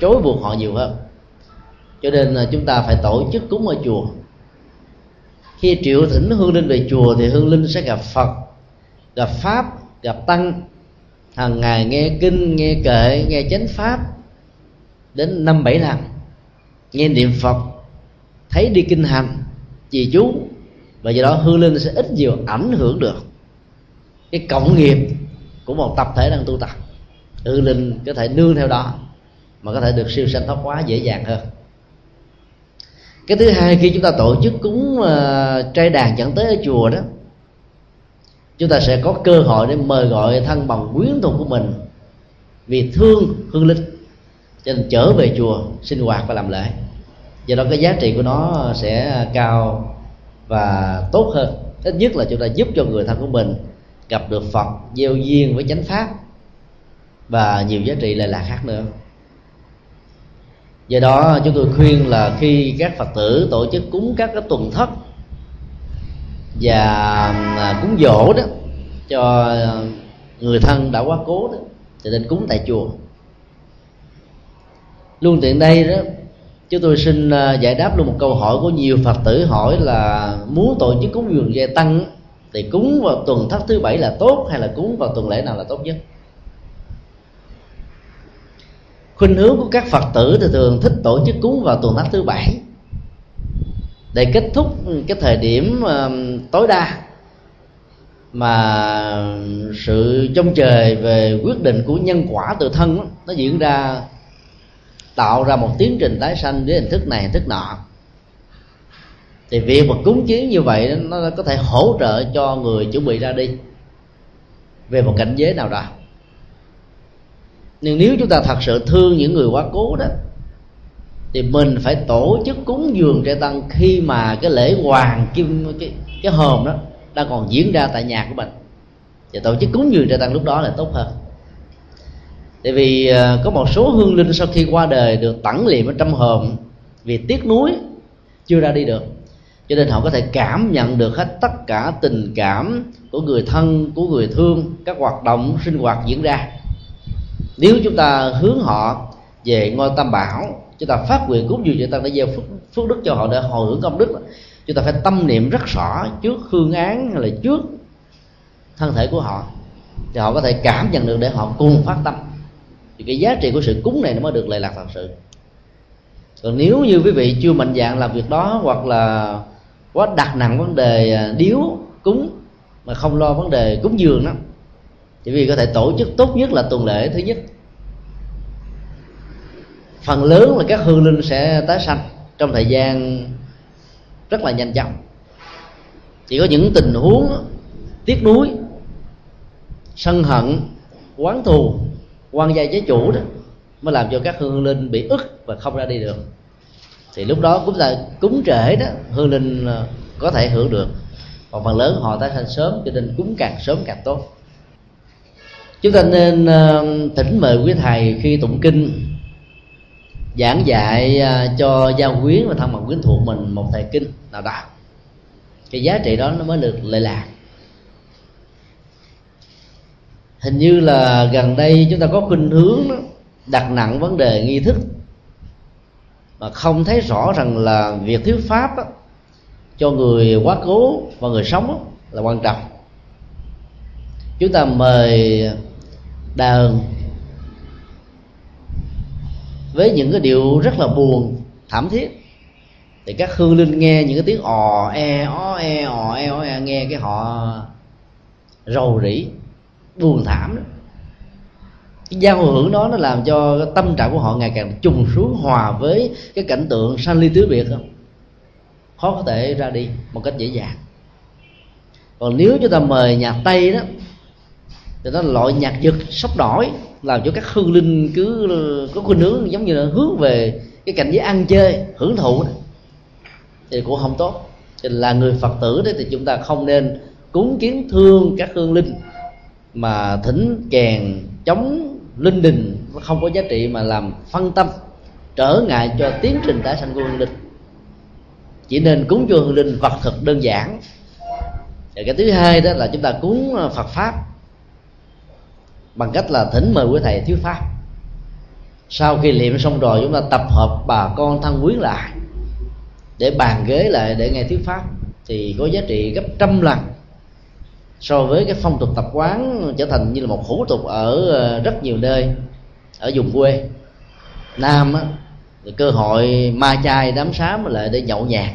Chối buộc họ nhiều hơn. Cho nên là chúng ta phải tổ chức cúng ở chùa. Khi triệu thỉnh hương linh về chùa thì hương linh sẽ gặp phật, gặp pháp, gặp tăng. Hàng ngày nghe kinh, nghe kệ, nghe chánh pháp đến năm bảy lần nghe niệm phật thấy đi kinh hành trì chú và do đó hư linh sẽ ít nhiều ảnh hưởng được. Cái cộng nghiệp của một tập thể đang tu tập hư linh có thể nương theo đó mà có thể được siêu sanh thoát hóa dễ dàng hơn. Cái thứ hai khi chúng ta tổ chức cúng uh, trai đàn dẫn tới ở chùa đó chúng ta sẽ có cơ hội để mời gọi thân bằng quyến thuộc của mình vì thương hương linh cho nên trở về chùa, sinh hoạt và làm lễ. Do đó cái giá trị của nó sẽ cao và tốt hơn. Ít nhất là chúng ta giúp cho người thân của mình gặp được phật, gieo duyên với chánh pháp và nhiều giá trị lệ lạc khác nữa. Do đó chúng tôi khuyên là khi các phật tử tổ chức cúng các cái tuần thất và à, cúng dỗ đó cho người thân đã quá cố đó, thì nên cúng tại chùa luôn tiện đây đó chúng tôi xin à, giải đáp luôn một câu hỏi của nhiều phật tử hỏi là muốn tổ chức cúng dường gia tăng thì cúng vào tuần thất thứ bảy là tốt hay là cúng vào tuần lễ nào là tốt nhất? Khuynh hướng của các phật tử thì thường thích tổ chức cúng vào tuần thất thứ bảy. Để kết thúc cái thời điểm à, tối đa mà sự trông trời về quyết định của nhân quả tự thân nó diễn ra tạo ra một tiến trình tái sanh với hình thức này, hình thức nọ. Thì việc mà cúng kiến như vậy nó có thể hỗ trợ cho người chuẩn bị ra đi về một cảnh giới nào đó. Nhưng nếu chúng ta thật sự thương những người quá cố đó, thì mình phải tổ chức cúng dường trai tăng khi mà cái lễ hoàng kim, cái cái hòm đó đang còn diễn ra tại nhà của mình. Thì tổ chức cúng dường trai tăng lúc đó là tốt hơn tại vì ờ, có một số hương linh sau khi qua đời được tẩn liệm ở trong hòm vì tiếc nuối chưa ra đi được. Cho nên họ có thể cảm nhận được hết tất cả tình cảm của người thân của người thương các hoạt động sinh hoạt diễn ra. Nếu chúng ta hướng họ về ngôi tam bảo chúng ta phát nguyện cúng dường chúng ta để gieo phước, phước đức cho họ để hồi hưởng công đức chúng ta phải tâm niệm rất rõ trước hương án hay là trước thân thể của họ. Thì họ có thể cảm nhận được để họ cùng phát tâm thì cái giá trị của sự cúng này nó mới được lệ lạc thật sự. Còn nếu như quý vị chưa mạnh dạng làm việc đó, hoặc là quá đặt nặng vấn đề à, điếu, cúng, mà không lo vấn đề cúng dường đó, thì vì có thể tổ chức tốt nhất là tuần lễ thứ nhất. Phần lớn là các hương linh sẽ tái sanh trong thời gian rất là nhanh chóng. Chỉ có những tình huống, tiếc nuối, sân hận, quán thù quan gia chế chủ đó, mới làm cho các hương linh bị ức và không ra đi được. Thì lúc đó cũng là cúng trễ đó, hương linh ờ, có thể hưởng được. Còn phần lớn họ tái sanh sớm, cho nên cúng càng sớm càng tốt. Chúng ta nên ờ, thỉnh mời quý thầy khi tụng kinh, giảng dạy ờ, cho gia quyến và thân bằng quyến thuộc mình một thầy kinh nào đó. Cái giá trị đó nó mới được lệ lạc hình như là gần đây chúng ta có khuynh hướng đó, đặt nặng vấn đề nghi thức. Mà không thấy rõ rằng là việc thuyết pháp đó, cho người quá cố và người sống đó, là quan trọng. Chúng ta mời đàn với những cái điệu rất là buồn thảm thiết. Thì các hương linh nghe những cái tiếng ò e ó e ò e ó e nghe cái họ rầu rĩ buồn thảm đó. Cái giao hưởng đó nó làm cho cái tâm trạng của họ ngày càng trùng xuống hòa với cái cảnh tượng sanh ly tứ biệt không? Khó có thể ra đi một cách dễ dàng. Còn nếu chúng ta mời nhạc tây đó, thì nó là loại nhạc giật sốc nổi làm cho các hương linh cứ, có khuynh hướng giống như là hướng về cái cảnh giới ăn chơi, hưởng thụ đó. thì cũng không tốt. Thì là người phật tử đấy thì chúng ta không nên cúng kiến thương các hương linh mà thỉnh kèn chống linh đình không có giá trị mà làm phân tâm, trở ngại cho tiến trình tái sanh của hương linh. Chỉ nên cúng cho hương linh vật thực đơn giản. Và cái thứ hai đó là chúng ta cúng ờ, phật pháp bằng cách là thỉnh mời quý thầy thuyết pháp. Sau khi liệm xong rồi, chúng ta tập hợp bà con thân quyến lại để bàn ghế lại để nghe thuyết pháp, thì có giá trị gấp trăm lần so với cái phong tục tập quán trở thành như là một hủ tục ở ờ, rất nhiều nơi ở vùng quê. Nam á, thì cơ hội ma chay đám sám lại để nhậu nhạt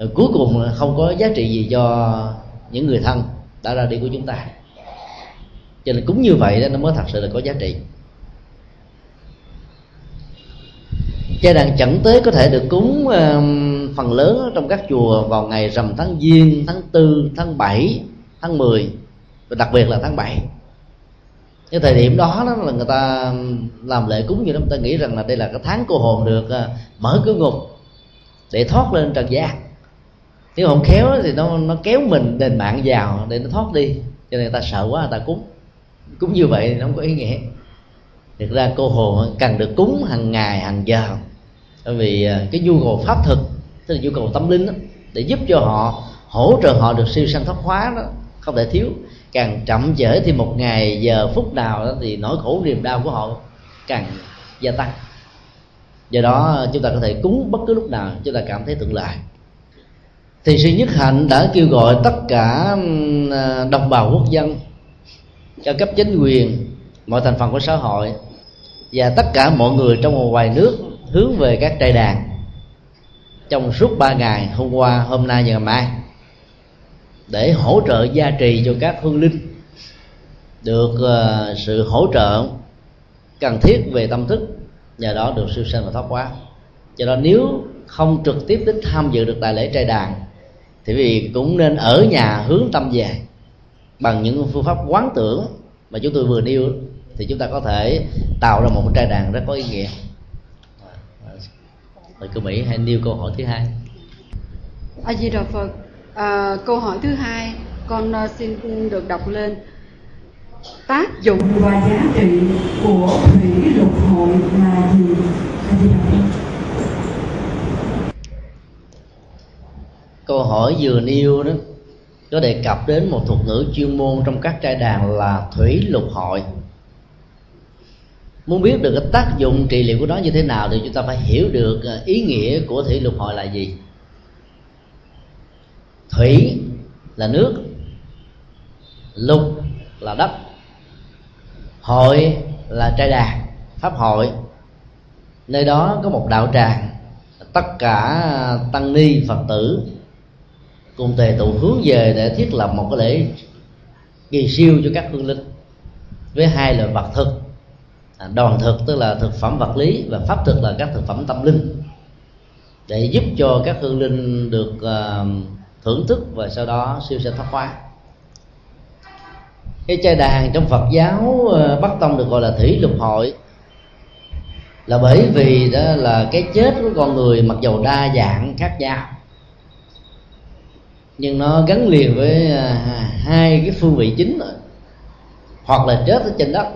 rồi cuối cùng không có giá trị gì cho những người thân đã ra đi của chúng ta. Cho nên cúng như vậy đó, nó mới thật sự là có giá trị. Gia đàn chẩn tế có thể được cúng uh, phần lớn trong các chùa vào ngày rằm tháng giêng, tháng tư, tháng bảy, tháng 10 và đặc biệt là tháng 7 cái thời điểm đó, đó là người ta làm lễ cúng như đó người ta nghĩ rằng là đây là cái tháng cô hồn được uh, mở cửa ngục để thoát lên trần gian. Nếu không khéo thì nó nó kéo mình đền mạng vào để nó thoát đi cho nên người ta sợ quá người ta cúng. Cúng như vậy thì nó không có ý nghĩa. Thực ra cô hồn cần được cúng hàng ngày hàng giờ bởi vì à, cái nhu cầu pháp thực tức là nhu cầu tâm linh đó, để giúp cho họ hỗ trợ họ được siêu sanh thoát hóa đó không thể thiếu. Càng chậm trễ thì một ngày giờ phút nào đó thì nỗi khổ niềm đau của họ càng gia tăng. Do đó chúng ta có thể cúng bất cứ lúc nào chúng ta cảm thấy thuận lợi. Thì sư nhất hạnh đã kêu gọi tất cả à, đồng bào quốc dân cho cấp chính quyền mọi thành phần của xã hội và tất cả mọi người trong và ngoài nước hướng về các trai đàn trong suốt ba ngày hôm qua hôm nay và ngày mai để hỗ trợ gia trì cho các hương linh. Được uh, sự hỗ trợ cần thiết về tâm thức nhờ đó được siêu sinh và thoát hóa. Cho đó nếu không trực tiếp đến tham dự được đại lễ trai đàn thì vì cũng nên ở nhà hướng tâm về bằng những phương pháp quán tưởng mà chúng tôi vừa nêu thì chúng ta có thể tạo ra một trai đàn rất có ý nghĩa mời cô mỹ hãy nêu câu hỏi thứ hai. A di đà phật. À, câu hỏi thứ hai con uh, xin được đọc lên. Tác dụng và giá trị của thủy lục hội là gì? A di đà phật câu hỏi vừa nêu đó có đề cập đến một thuật ngữ chuyên môn trong các trai đàn là thủy lục hội muốn biết được cái tác dụng trị liệu của nó như thế nào thì chúng ta phải hiểu được ờ, ý nghĩa của thủy lục hội là gì. Thủy là nước, lục là đất, hội là trai đàn, pháp hội. Nơi đó có một đạo tràng, tất cả tăng ni phật tử cùng tề tụ hướng về để thiết lập một cái lễ kỳ siêu cho các hương linh với hai loại vật thực. À, đoàn thực tức là thực phẩm vật lý và pháp thực là các thực phẩm tâm linh. Để giúp cho các hương linh được à, thưởng thức và sau đó siêu sinh thoát hóa. Cái chai đàn trong Phật giáo à, Bắc tông được gọi là thủy lục hội là bởi vì đó là cái chết của con người mặc dầu đa dạng, khác nhau. Nhưng nó gắn liền với hai cái phương vị chính rồi hoặc là chết ở trên đất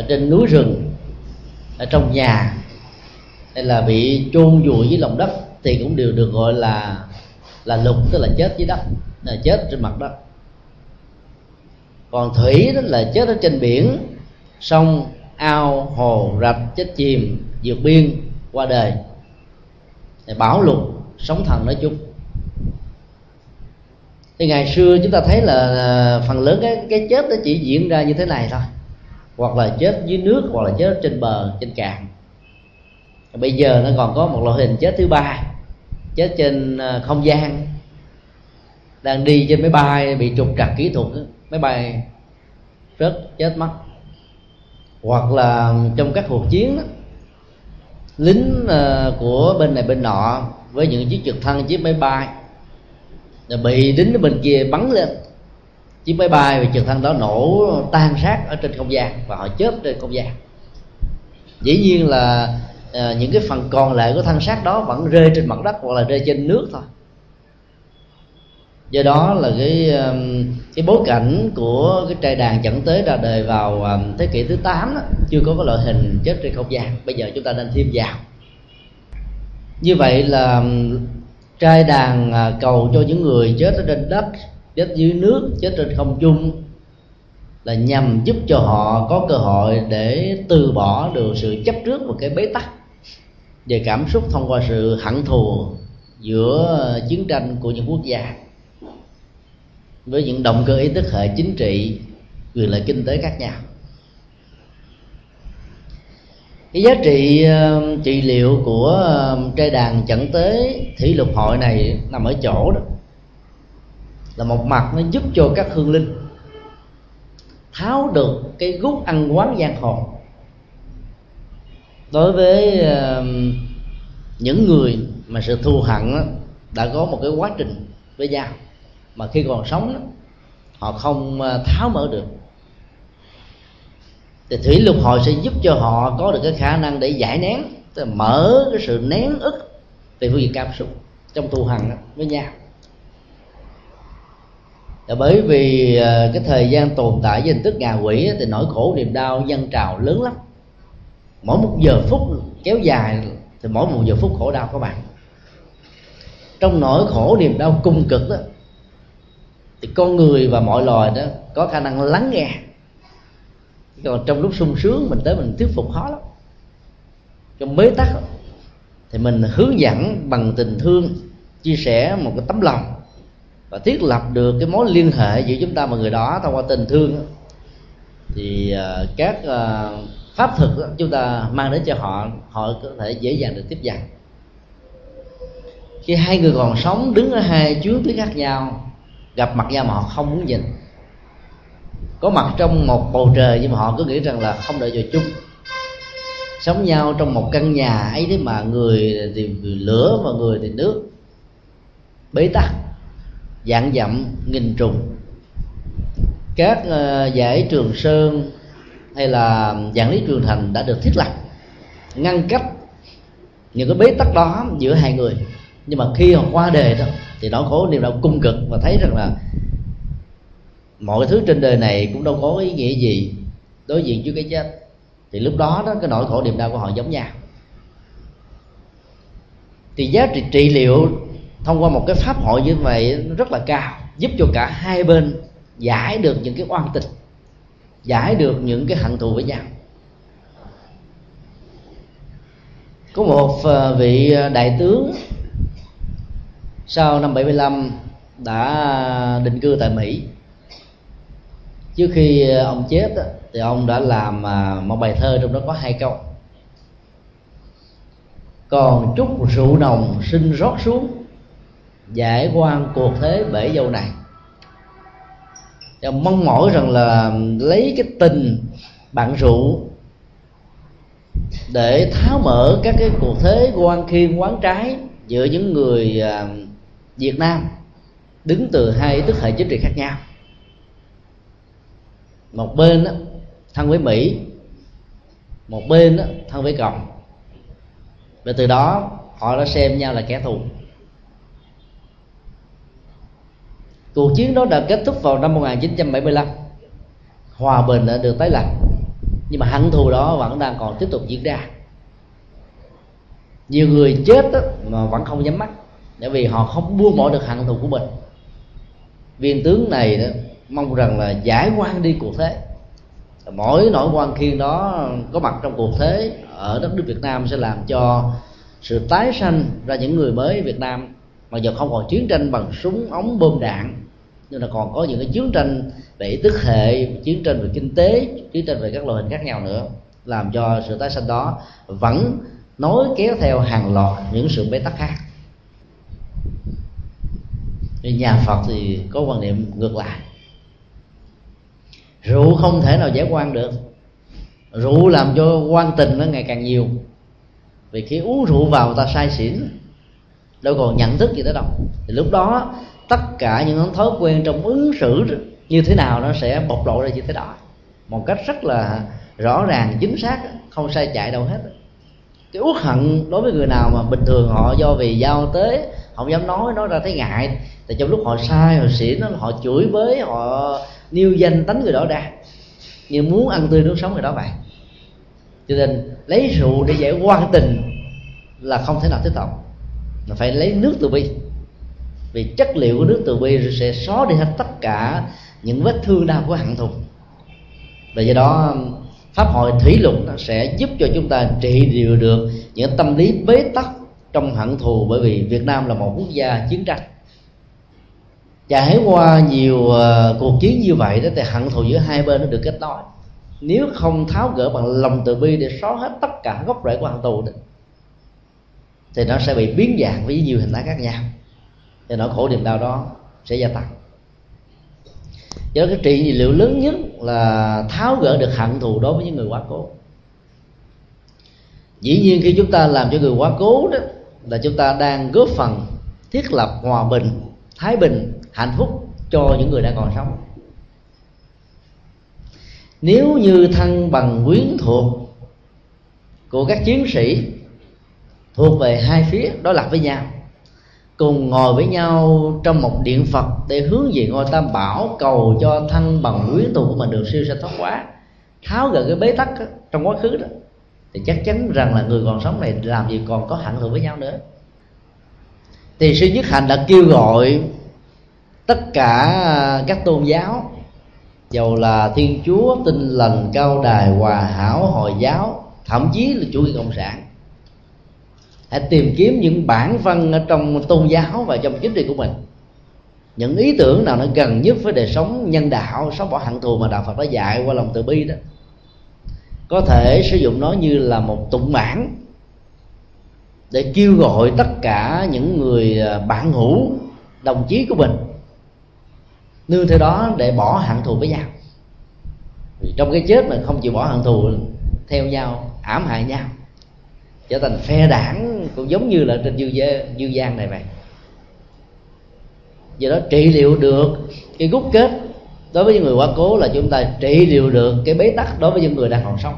ở trên núi rừng, ở trong nhà, hay là bị chôn vùi dưới lòng đất thì cũng đều được gọi là là lục, tức là chết dưới đất, là chết trên mặt đất. Còn thủy đó là chết ở trên biển, sông, ao, hồ, rạch, chết chìm, vượt biên, qua đời. Thì bảo lục, sống thần nói chung. Thì ngày xưa chúng ta thấy là à, phần lớn cái cái chết nó chỉ diễn ra như thế này thôi hoặc là chết dưới nước hoặc là chết trên bờ trên cạn. Bây giờ nó còn có một loại hình chết thứ ba chết trên à, không gian đang đi trên máy bay bị trục trặc kỹ thuật máy bay rớt chết mất. Hoặc là trong các cuộc chiến đó, lính à, của bên này bên nọ với những chiếc trực thăng chiếc máy bay bị lính bên kia bắn lên chiếc máy bay và trực thăng đó nổ tan xác ở trên không gian và họ chết trên không gian. Dĩ nhiên là à, những cái phần còn lại của thân xác đó vẫn rơi trên mặt đất hoặc là rơi trên nước thôi. Do đó là cái cái bối cảnh của cái trai đàn dẫn tới ra đời vào thế kỷ thứ 8 đó, chưa có cái loại hình chết trên không gian. Bây giờ chúng ta nên thêm vào. Như vậy là trai đàn à, cầu cho những người chết ở trên đất chết dưới nước, chết trên không trung, là nhằm giúp cho họ có cơ hội để từ bỏ được sự chấp trước một cái bế tắc về cảm xúc thông qua sự hận thù giữa chiến tranh của những quốc gia. Với những động cơ ý thức hệ chính trị, quyền lợi kinh tế khác nhau. Cái giá trị um, trị liệu của um, trai đàn chẩn tế thủy lục hội này nằm ở chỗ đó là một mặt nó giúp cho các hương linh tháo được cái gút ăn quán giang hồ. Đối với uh, những người mà sự thù hận đó, đã có một cái quá trình với nhau mà khi còn sống đó, họ không ờ, tháo mở được. Thì thủy lục hội sẽ giúp cho họ có được cái khả năng để giải nén tức là mở cái sự nén ức về phương diện cảm xúc trong tu hành với nhau là bởi vì ờ, cái thời gian tồn tại với hình thức ngà quỷ thì nỗi khổ niềm đau dân trào lớn lắm. Mỗi một giờ phút kéo dài thì mỗi một giờ phút khổ đau các bạn. Trong nỗi khổ niềm đau cung cực đó thì con người và mọi loài đó có khả năng lắng nghe. Còn trong lúc sung sướng mình tới mình thuyết phục khó lắm. Trong bế tắc thì mình hướng dẫn bằng tình thương, chia sẻ một cái tấm lòng và thiết lập được cái mối liên hệ giữa chúng ta và người đó thông qua tình thương thì à, các à, pháp thực chúng ta mang đến cho họ họ có thể dễ dàng được tiếp nhận. Khi hai người còn sống, đứng ở hai chuyến tuyến khác nhau, gặp mặt nhau mà họ không muốn nhìn. Có mặt trong một bầu trời nhưng mà họ cứ nghĩ rằng là không đợi vào chung sống nhau trong một căn nhà ấy thế mà người thì lửa và người thì nước bế tắc dạng dặm nghìn trùng. Các uh, giải trường sơn hay là dạng lý trường thành đã được thiết lập ngăn cách những cái bế tắc đó giữa hai người. Nhưng mà khi họ qua đề đó thì nỗi khổ niềm đau cung cực và thấy rằng là mọi thứ trên đời này cũng đâu có ý nghĩa gì đối diện với cái chết. Thì lúc đó đó cái nỗi khổ niềm đau của họ giống nhau. Thì giá trị trị liệu thông qua một cái pháp hội như vậy, nó rất là cao, giúp cho cả hai bên giải được những cái oan tình, giải được những cái hận thù với nhau. Có một ờ, vị ờ, đại tướng sau năm 75 đã định cư tại Mỹ. Trước khi ờ, ông chết thì ông đã làm một bài thơ trong đó có hai câu. Còn chút rượu nồng sinh rót xuống giải quan cuộc thế bể dâu này. Và mong mỏi rằng là lấy cái tình bạn rượu để tháo mở các cái cuộc thế quan khiên quán trái giữa những người à, Việt Nam đứng từ hai tức hệ chính trị khác nhau. Một bên đó, thân với mỹ một bên đó, thân với cộng. Và từ đó họ đã xem nhau là kẻ thù. Cuộc chiến đó đã kết thúc vào năm 1975 hòa bình đã được tái lập nhưng mà hận thù đó vẫn đang còn tiếp tục diễn ra. Nhiều người chết đó, mà vẫn không nhắm mắt bởi vì họ không buông bỏ được hận thù của mình. Viên tướng này đó mong rằng là giải quan đi cuộc thế. Mỗi nỗi quan khiên đó có mặt trong cuộc thế ở đất nước Việt Nam sẽ làm cho sự tái sanh ra những người mới Việt Nam mà giờ không còn chiến tranh bằng súng ống bom đạn. Nhưng là còn có những cái chiến tranh về tức hệ, chiến tranh về kinh tế, chiến tranh về các loại hình khác nhau nữa. Làm cho sự tái sanh đó vẫn nối kéo theo hàng loạt những sự bế tắc khác. Thì nhà Phật thì có quan niệm ngược lại. Rượu không thể nào giải quan được. Rượu làm cho quan tình nó ngày càng nhiều. Vì khi uống rượu vào ta sai xỉn đâu còn nhận thức gì tới đâu. Thì lúc đó, tất cả những thói quen trong ứng xử như thế nào nó sẽ bộc lộ ra như thế đó. Một cách rất là rõ ràng, chính xác, không sai chạy đâu hết. Cái uất hận đối với người nào mà bình thường họ do vì giao tế, không dám nói nói ra thấy ngại, thì trong lúc họ sai, họ xỉn, họ chửi bới, họ nêu danh tánh người đó ra, như muốn ăn tươi nước sống người đó vậy. Cho nên lấy rượu để giải quan tình là không thể nào thích hợp mà phải lấy nước từ bi. Vì chất liệu của nước từ bi sẽ xóa đi hết tất cả những vết thương đau của hận thù. Và do đó pháp hội thủy lục sẽ giúp cho chúng ta trị điều được những tâm lý bế tắc trong hận thù bởi vì Việt Nam là một quốc gia chiến tranh. Trải qua nhiều ờ, cuộc chiến như vậy đó thì hận thù giữa hai bên nó được kết nối. Nếu không tháo gỡ bằng lòng từ bi để xóa hết tất cả gốc rễ của hận thù đó, thì nó sẽ bị biến dạng với nhiều hình thái khác nhau. Thì nỗi khổ niềm đau đó sẽ gia tăng. Do cái trị liệu lớn nhất là tháo gỡ được hận thù đối với những người quá cố. Dĩ nhiên khi chúng ta làm cho người quá cố đó, là chúng ta đang góp phần thiết lập hòa bình, thái bình, hạnh phúc cho những người đang còn sống. Nếu như thân bằng quyến thuộc của các chiến sĩ thuộc về hai phía đối lập với nhau. Cùng ngồi với nhau trong một điện phật để hướng về ngôi tam bảo, cầu cho thân bằng quyến tù của mình được siêu sanh thoát quá tháo gỡ cái bế tắc trong quá khứ đó. Thì chắc chắn rằng là người còn sống này làm gì còn có hận thù với nhau nữa. Thì sư nhất hạnh đã kêu gọi tất cả các tôn giáo, dầu là thiên chúa tinh lành, cao đài, hòa hảo, hồi giáo, thậm chí là chủ nghĩa cộng sản hãy tìm kiếm những bản văn ở trong tôn giáo và trong chính trị của mình. Những ý tưởng nào nó gần nhất với đời sống nhân đạo, sống bỏ hận thù mà đạo phật đã dạy qua lòng từ bi đó. Có thể sử dụng nó như là một tụng bản để kêu gọi tất cả những người à, bạn hữu, đồng chí của mình nương theo đó để bỏ hận thù với nhau. Vì trong cái chết mà không chịu bỏ hận thù, theo nhau ảm hại nhau trở thành phe đảng cũng giống như là trên dương gian, dương gian này vậy. Do đó trị liệu được cái gút kết đối với những người quá cố là chúng ta trị liệu được cái bế tắc đối với những người đang còn sống.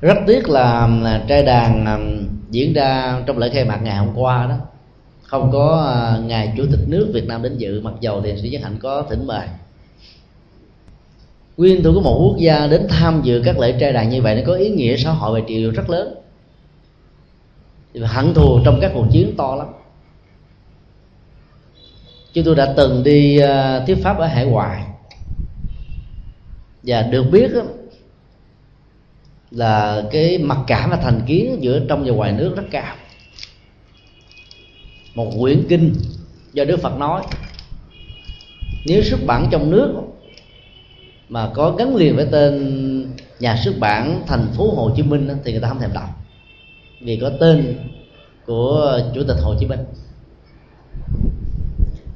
Rất tiếc là trai đàn um, diễn ra trong lễ khai mạc ngày hôm qua đó không có à, ngài chủ tịch nước Việt Nam đến dự mặc dầu thì sĩ Nhất Hạnh có thỉnh mời nguyên thủ của một quốc gia đến tham dự các lễ trai đàn như vậy nó có ý nghĩa xã hội và trị liệu rất lớn. Hận thù trong các cuộc chiến to lắm. Chúng tôi đã từng đi uh, thuyết pháp ở hải ngoại. Và được biết đó, là cái mặc cảm và thành kiến giữa trong và ngoài nước rất cao. Một quyển kinh do đức phật nói nếu xuất bản trong nước mà có gắn liền với tên nhà xuất bản thành phố Hồ Chí Minh thì người ta không thèm đọc. Vì có tên của chủ tịch Hồ Chí Minh.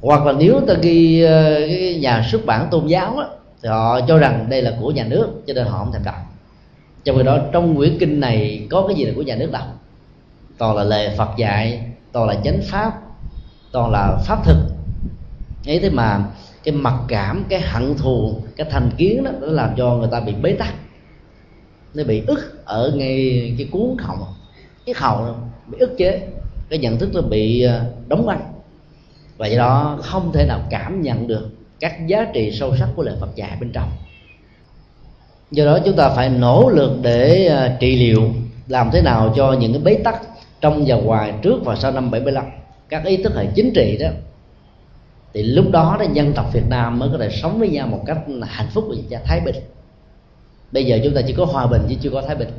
Hoặc là nếu ta ghi ờ, cái nhà xuất bản tôn giáo đó, thì họ cho rằng đây là của nhà nước cho nên họ không thèm đọc. Trong khi đó trong quyển kinh này có cái gì là của nhà nước đọc? Toàn là lời Phật dạy toàn là chánh pháp toàn là pháp thực. Ấy thế mà cái mặc cảm, cái hận thù, cái thành kiến đó, nó làm cho người ta bị bế tắc. Nó bị ức ở ngay cái cuốn họng cái hầu bị ức chế. Cái nhận thức nó bị ờ, đóng băng. Và do đó không thể nào cảm nhận được các giá trị sâu sắc của lời Phật dạy bên trong. Do đó chúng ta phải nỗ lực để ờ, trị liệu, làm thế nào cho những cái bế tắc trong và ngoài trước và sau năm 75 các ý thức hệ chính trị đó thì lúc đó đó dân tộc Việt Nam mới có thể sống với nhau một cách hạnh phúc và thái bình. Bây giờ chúng ta chỉ có hòa bình chứ chưa có thái bình.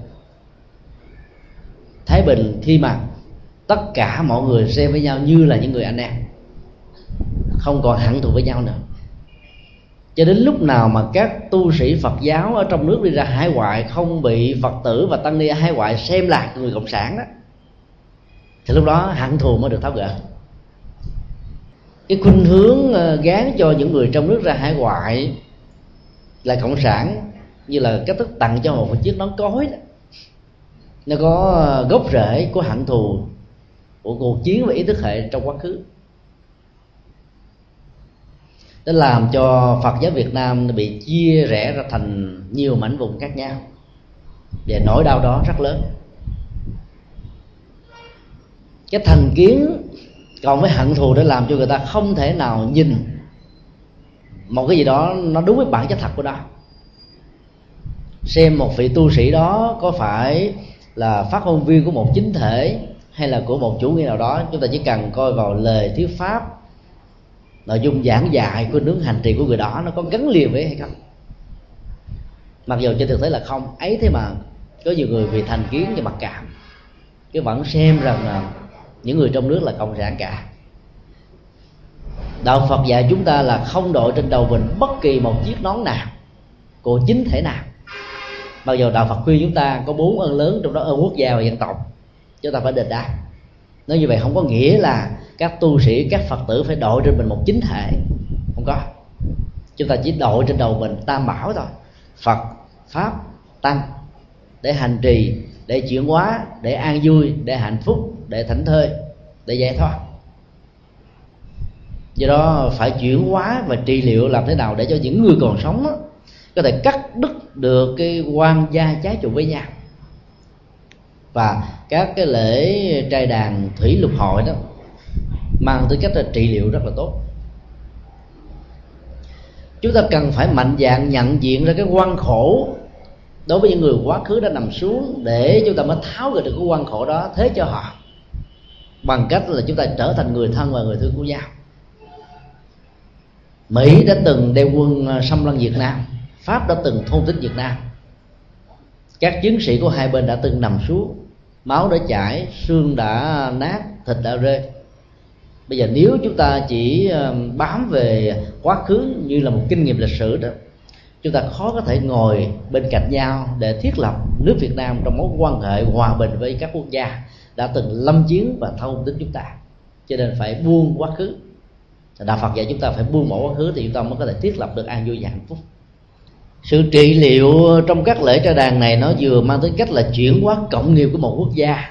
Thái bình khi mà tất cả mọi người xem với nhau như là những người anh em, không còn hận thù với nhau nữa. Cho đến lúc nào mà các tu sĩ Phật giáo ở trong nước đi ra hải ngoại không bị Phật tử và tăng ni hải ngoại xem là người cộng sản đó, thì lúc đó hận thù mới được tháo gỡ cái khuynh hướng ờ, gán cho những người trong nước ra hải ngoại là cộng sản, như là cách thức tặng cho một chiếc nón cối đó. Nó có ờ, gốc rễ của hận thù, của cuộc chiến và ý thức hệ trong quá khứ. Nó làm cho Phật giáo Việt Nam bị chia rẽ ra thành nhiều mảnh vùng khác nhau, và nỗi đau đó rất lớn. Cái thành kiến còn với hận thù để làm cho người ta không thể nào nhìn một cái gì đó nó đúng với bản chất thật của nó. Xem một vị tu sĩ đó có phải là phát ngôn viên của một chính thể hay là của một chủ nghĩa nào đó, chúng ta chỉ cần coi vào lời thuyết pháp, nội dung giảng dạy của nướng hành trì của người đó, nó có gắn liền với hay không? Mặc dù trên thực tế là không, ấy thế mà có nhiều người vì thành kiến và mặc cảm cái vẫn xem rằng là những người trong nước là cộng sản cả. Đạo phật dạy chúng ta là không đội trên đầu mình bất kỳ một chiếc nón nào của chính thể nào. Bao giờ đạo phật khuyên chúng ta có bốn ơn lớn trong đó ơn quốc gia và dân tộc, chúng ta phải đền đáp. Nói như vậy không có nghĩa là các tu sĩ, các phật tử phải đội trên mình một chính thể. Không có. Chúng ta chỉ đội trên đầu mình tam bảo thôi. Phật, pháp, tăng để hành trì để chuyển hóa để an vui để hạnh phúc để thảnh thơi để giải thoát. Do đó phải chuyển hóa và trị liệu làm thế nào để cho những người còn sống đó, có thể cắt đứt được cái quan gia trái chủ với nhau. Và các cái lễ trai đàn thủy lục hội đó mang tính cách là trị liệu rất là tốt. Chúng ta cần phải mạnh dạng nhận diện ra cái quan khổ đối với những người quá khứ đã nằm xuống để chúng ta mới tháo gỡ được cái quan khổ đó, thế cho họ, bằng cách là chúng ta trở thành người thân và người thương của nhau. Mỹ đã từng đem quân à, xâm lăng Việt Nam, Pháp đã từng thôn tính Việt Nam. Các chiến sĩ của hai bên đã từng nằm xuống, máu đã chảy, xương đã nát, thịt đã rơi. Bây giờ nếu chúng ta chỉ à, bám về quá khứ như là một kinh nghiệm lịch sử đó chúng ta khó có thể ngồi bên cạnh nhau để thiết lập nước Việt Nam trong mối quan hệ hòa bình với các quốc gia đã từng lâm chiến và thâu tính chúng ta. Cho nên phải buông quá khứ. Đạo phật dạy chúng ta phải buông bỏ quá khứ thì chúng ta mới có thể thiết lập được an vui và hạnh phúc. Sự trị liệu trong các lễ trai đàn này nó vừa mang tính cách là chuyển hóa cộng nghiệp của một quốc gia.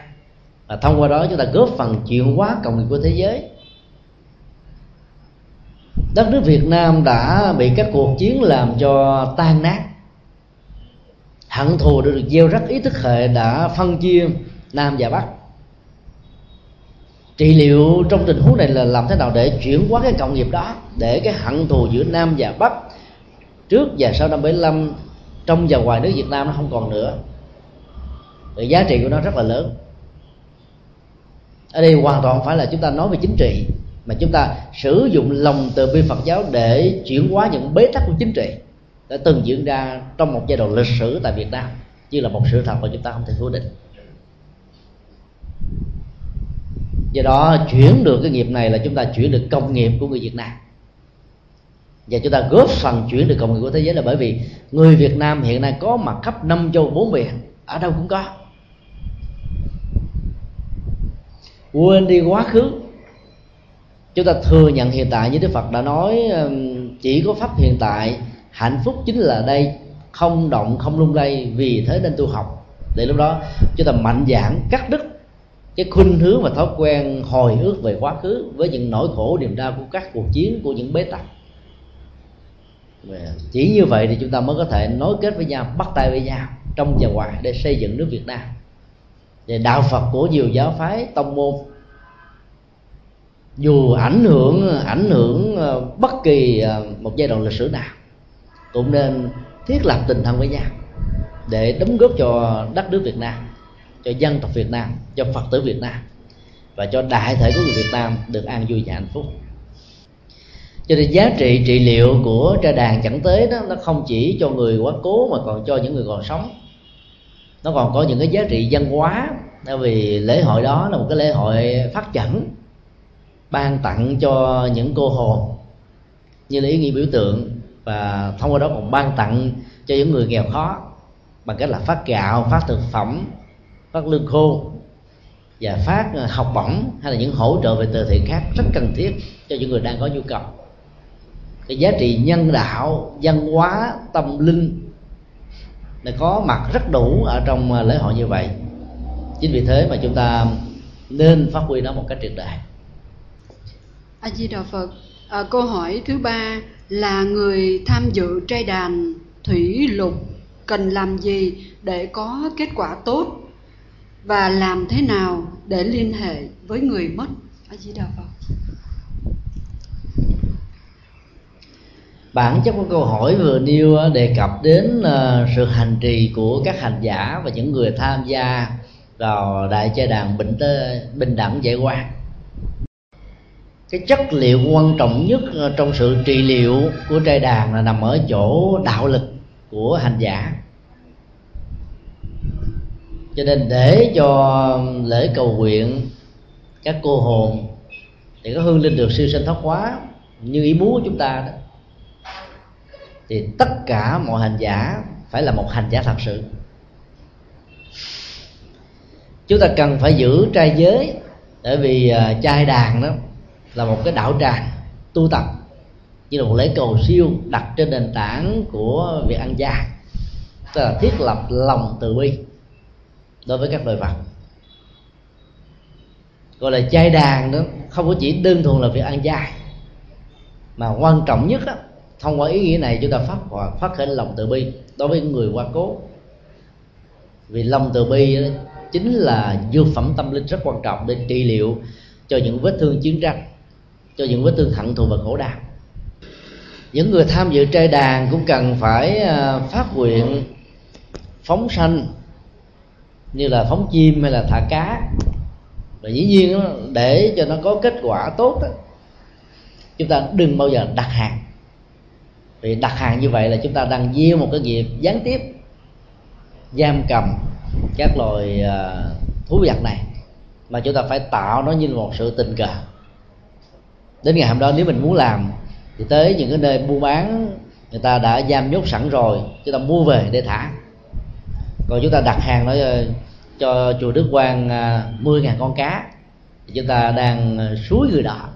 Và thông qua đó chúng ta góp phần chuyển hóa cộng nghiệp của thế giới đất nước Việt Nam đã bị các cuộc chiến làm cho tan nát. Hận thù đã được gieo rắc, ý thức hệ đã phân chia Nam và Bắc. Trị liệu trong tình huống này là làm thế nào để chuyển hóa cái cộng nghiệp đó, để cái hận thù giữa nam và bắc trước và sau năm 75 trong và ngoài nước Việt Nam nó không còn nữa. Thì giá trị của nó rất là lớn. Ở đây hoàn toàn phải là chúng ta nói về chính trị mà chúng ta sử dụng lòng từ bi Phật giáo để chuyển hóa những bế tắc của chính trị đã từng diễn ra trong một giai đoạn lịch sử tại Việt Nam như là một sự thật mà chúng ta không thể phủ định. Do đó, chuyển được cái nghiệp này là chúng ta chuyển được công nghiệp của người việt nam. Và chúng ta góp phần chuyển được công nghiệp của thế giới là bởi vì người việt nam hiện nay có mặt khắp năm châu bốn biển ở đâu cũng có. Quên đi quá khứ chúng ta thừa nhận hiện tại như đức phật đã nói chỉ có pháp hiện tại, hạnh phúc chính là đây, không động, không lung lay, vì thế nên tu học. Để lúc đó, chúng ta mạnh dạn cắt đứt cái khuynh hướng và thói quen hồi ức về quá khứ với những nỗi khổ, niềm đau của các cuộc chiến, của những bế tắc. Chỉ như vậy thì chúng ta mới có thể nối kết với nhau, bắt tay với nhau trong và ngoài để xây dựng nước Việt Nam. Về đạo Phật của nhiều giáo phái, tông môn dù ảnh hưởng ảnh hưởng ờ, bất kỳ ờ, một giai đoạn lịch sử nào, cũng nên thiết lập tình thân với nhau để đóng góp cho đất nước Việt Nam, cho dân tộc Việt Nam, cho Phật tử Việt Nam và cho đại thể của người Việt Nam được an vui và hạnh phúc. Cho nên giá trị trị liệu của tra đàn chẳng tế đó, nó không chỉ cho người quá cố mà còn cho những người còn sống. Nó còn có những cái giá trị văn hóa bởi vì lễ hội đó là một cái lễ hội phát triển ban tặng cho những cô hồn như là ý nghĩa biểu tượng và thông qua đó còn ban tặng cho những người nghèo khó bằng cách là phát gạo, phát thực phẩm, phát lương khô và phát ờ, học bổng hay là những hỗ trợ về từ thiện khác rất cần thiết cho những người đang có nhu cầu. Cái giá trị nhân đạo, văn hóa, tâm linh là có mặt rất đủ ở trong ờ, lễ hội như vậy. Chính vì thế mà chúng ta nên phát huy nó một cách triệt để a di đà phật. À, câu hỏi thứ ba là người tham dự trai đàn thủy lục cần làm gì để có kết quả tốt và làm thế nào để liên hệ với người mất? A di đà phật. Bản chất của câu hỏi vừa nêu ờ, đề cập đến ờ, sự hành trì của các hành giả và những người tham gia vào đại trai đàn bình tê, bình đẳng giải quan cái chất liệu quan trọng nhất ờ, trong sự trị liệu của trai đàn là nằm ở chỗ đạo lực của hành giả. Cho nên để cho lễ cầu nguyện các cô hồn để có hương linh được siêu sinh thoát hóa như ý muốn của chúng ta đó, thì tất cả mọi hành giả phải là một hành giả thật sự. Chúng ta cần phải giữ trai giới, bởi vì ờ, trai đàn đó là một cái đạo tràng tu tập. Như là một lễ cầu siêu đặt trên nền tảng của việc ăn chay tức là thiết lập lòng từ bi đối với các loài vật. Gọi là chay đàn đó không có chỉ đơn thuần là việc ăn chay mà quan trọng nhất đó, thông qua ý nghĩa này chúng ta phát phát khởi lòng từ bi đối với người qua cố. Vì lòng từ bi đó, chính là dược phẩm tâm linh rất quan trọng để trị liệu cho những vết thương chiến tranh cho những vết thương hận thù và khổ đau những người tham dự trai đàn cũng cần phải ờ, phát nguyện phóng sanh như là phóng chim hay là thả cá. Và dĩ nhiên để cho nó có kết quả tốt đó, chúng ta đừng bao giờ đặt hàng. Vì đặt hàng như vậy là chúng ta đang gieo một cái nghiệp gián tiếp giam cầm các loài ờ, thú vật này. Mà chúng ta phải tạo nó như một sự tình cờ đến ngày hôm đó nếu mình muốn làm thì tới những cái nơi mua bán người ta đã giam nhốt sẵn rồi chúng ta mua về để thả. Còn chúng ta đặt hàng nó ờ, cho chùa Đức Quang à, 10 ờ, ngàn con cá. Thì chúng ta đang ờ, suối người đó.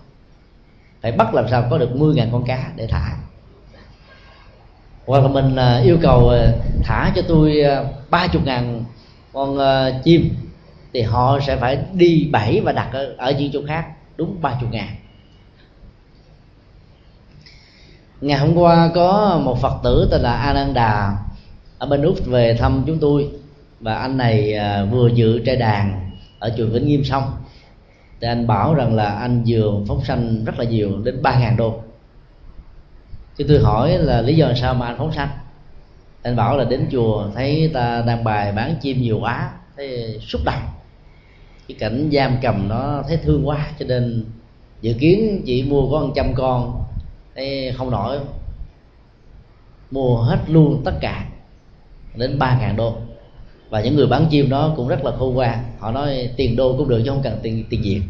Phải bắt làm sao có được 10 ngàn con cá để thả. Hoặc là mình ờ, yêu cầu thả cho tôi ba chục ngàn con chim thì họ sẽ phải đi bẫy và đặt ở, ở những chỗ khác đúng ba chục ngàn. Ngày hôm qua có một phật tử tên là ananda ở bên úc về thăm chúng tôi. Và anh này à, vừa dự trai đàn ở chùa vĩnh nghiêm xong. Thì anh bảo rằng là anh vừa phóng sanh rất là nhiều, đến ba ngàn đô. Chứ tôi hỏi là lý do sao mà anh phóng sanh? Anh bảo là đến chùa thấy ta đang bài bán chim nhiều quá, thấy xúc động. Cái cảnh giam cầm nó thấy thương quá, cho nên dự kiến chỉ mua có một trăm con thấy không nổi. Mua hết luôn tất cả, đến ba ngàn đô. Và những người bán chim đó cũng rất là khôn ngoan. Họ nói tiền đô cũng được chứ không cần tiền tiền việt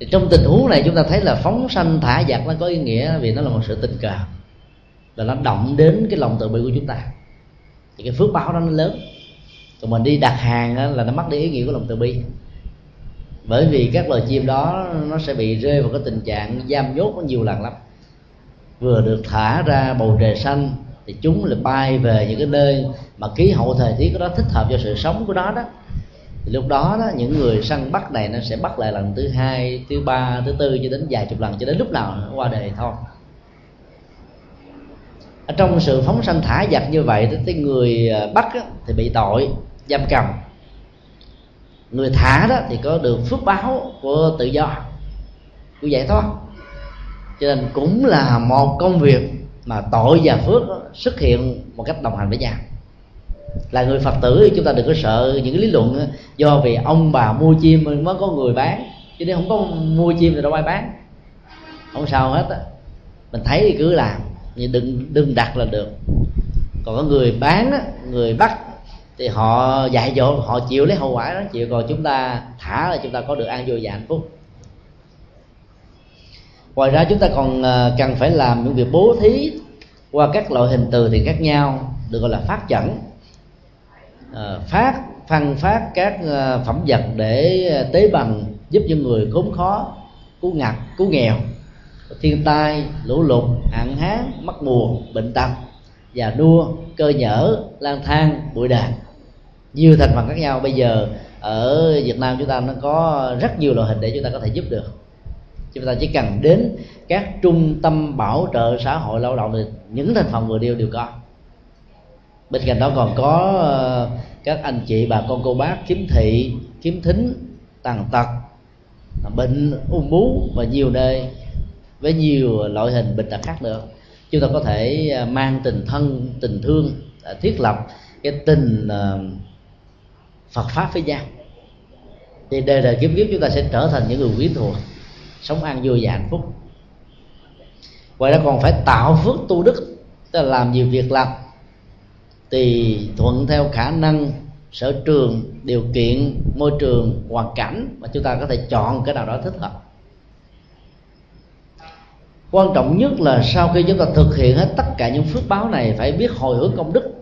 thì trong tình huống này chúng ta thấy là phóng sanh thả giặc nó có ý nghĩa vì nó là một sự tình cờ. Và nó động đến cái lòng từ bi của chúng ta. Thì cái phước báo đó nó lớn. Còn mình đi đặt hàng là nó mất đi ý nghĩa của lòng từ bi bởi vì các loài chim đó nó sẽ bị rơi vào cái tình trạng giam nhốt nó nhiều lần lắm. Vừa được thả ra bầu trời xanh, thì chúng lại bay về những cái nơi mà khí hậu thời tiết đó thích hợp cho sự sống của nó đó. Thì lúc đó đó, những người săn bắt này nó sẽ bắt lại lần thứ hai, thứ ba, thứ tư cho đến vài chục lần, cho đến lúc nào nó qua đời thôi. Ở trong sự phóng sanh thả giặc như vậy, thì người à, bắt thì bị tội, giam cầm người thả đó thì có được phước báo của tự do. Của giải thoát cho nên cũng là một công việc mà tội và phước xuất hiện một cách đồng hành với nhau. Là người phật tử chúng ta đừng có sợ những cái lý luận do vì ông bà mua chim mới có người bán. Chứ nếu không có mua chim thì đâu ai bán. Không sao hết á. Mình thấy thì cứ làm. Nhưng đừng đừng đặt là được. Còn có người bán á, người bắt thì họ dạy dỗ, họ chịu lấy hậu quả đó chịu còn chúng ta thả là chúng ta có được an vui và hạnh phúc. Ngoài ra chúng ta còn ờ, cần phải làm những việc bố thí qua các loại hình từ thì khác nhau, được gọi là phát chẩn. Ờ, phát, phân phát các ờ, phẩm vật để tế bằng giúp cho người khốn khó, cứu ngặt, cứu nghèo. Thiên tai, lũ lụt, hạn hán, mất mùa, bệnh tật già đua, cơ nhở, lang thang, bụi đàn nhiều thành phần khác nhau. Bây giờ ở Việt Nam chúng ta nó có rất nhiều loại hình để chúng ta có thể giúp được. Chúng ta chỉ cần đến các trung tâm bảo trợ xã hội lao động thì những thành phần vừa nêu đều có. Bên cạnh đó còn có ờ, các anh chị bà con cô bác kiếm thị kiếm thính, tàn tật, bệnh ung bú và nhiều nơi với nhiều loại hình bệnh tật khác nữa. Chúng ta có thể ờ, mang tình thân, tình thương ờ, thiết lập cái tình Phật pháp với nhau thì đời đời kiếp kiếp chúng ta sẽ trở thành những người quyến thuộc, sống an vui và hạnh phúc. Ngoài ra còn phải tạo phước tu đức, tức là làm nhiều việc làm. Thì thuận theo khả năng, sở trường, điều kiện, môi trường, hoàn cảnh mà chúng ta có thể chọn cái nào đó thích hợp. Quan trọng nhất là sau khi chúng ta thực hiện hết tất cả những phước báo này, phải biết hồi hướng công đức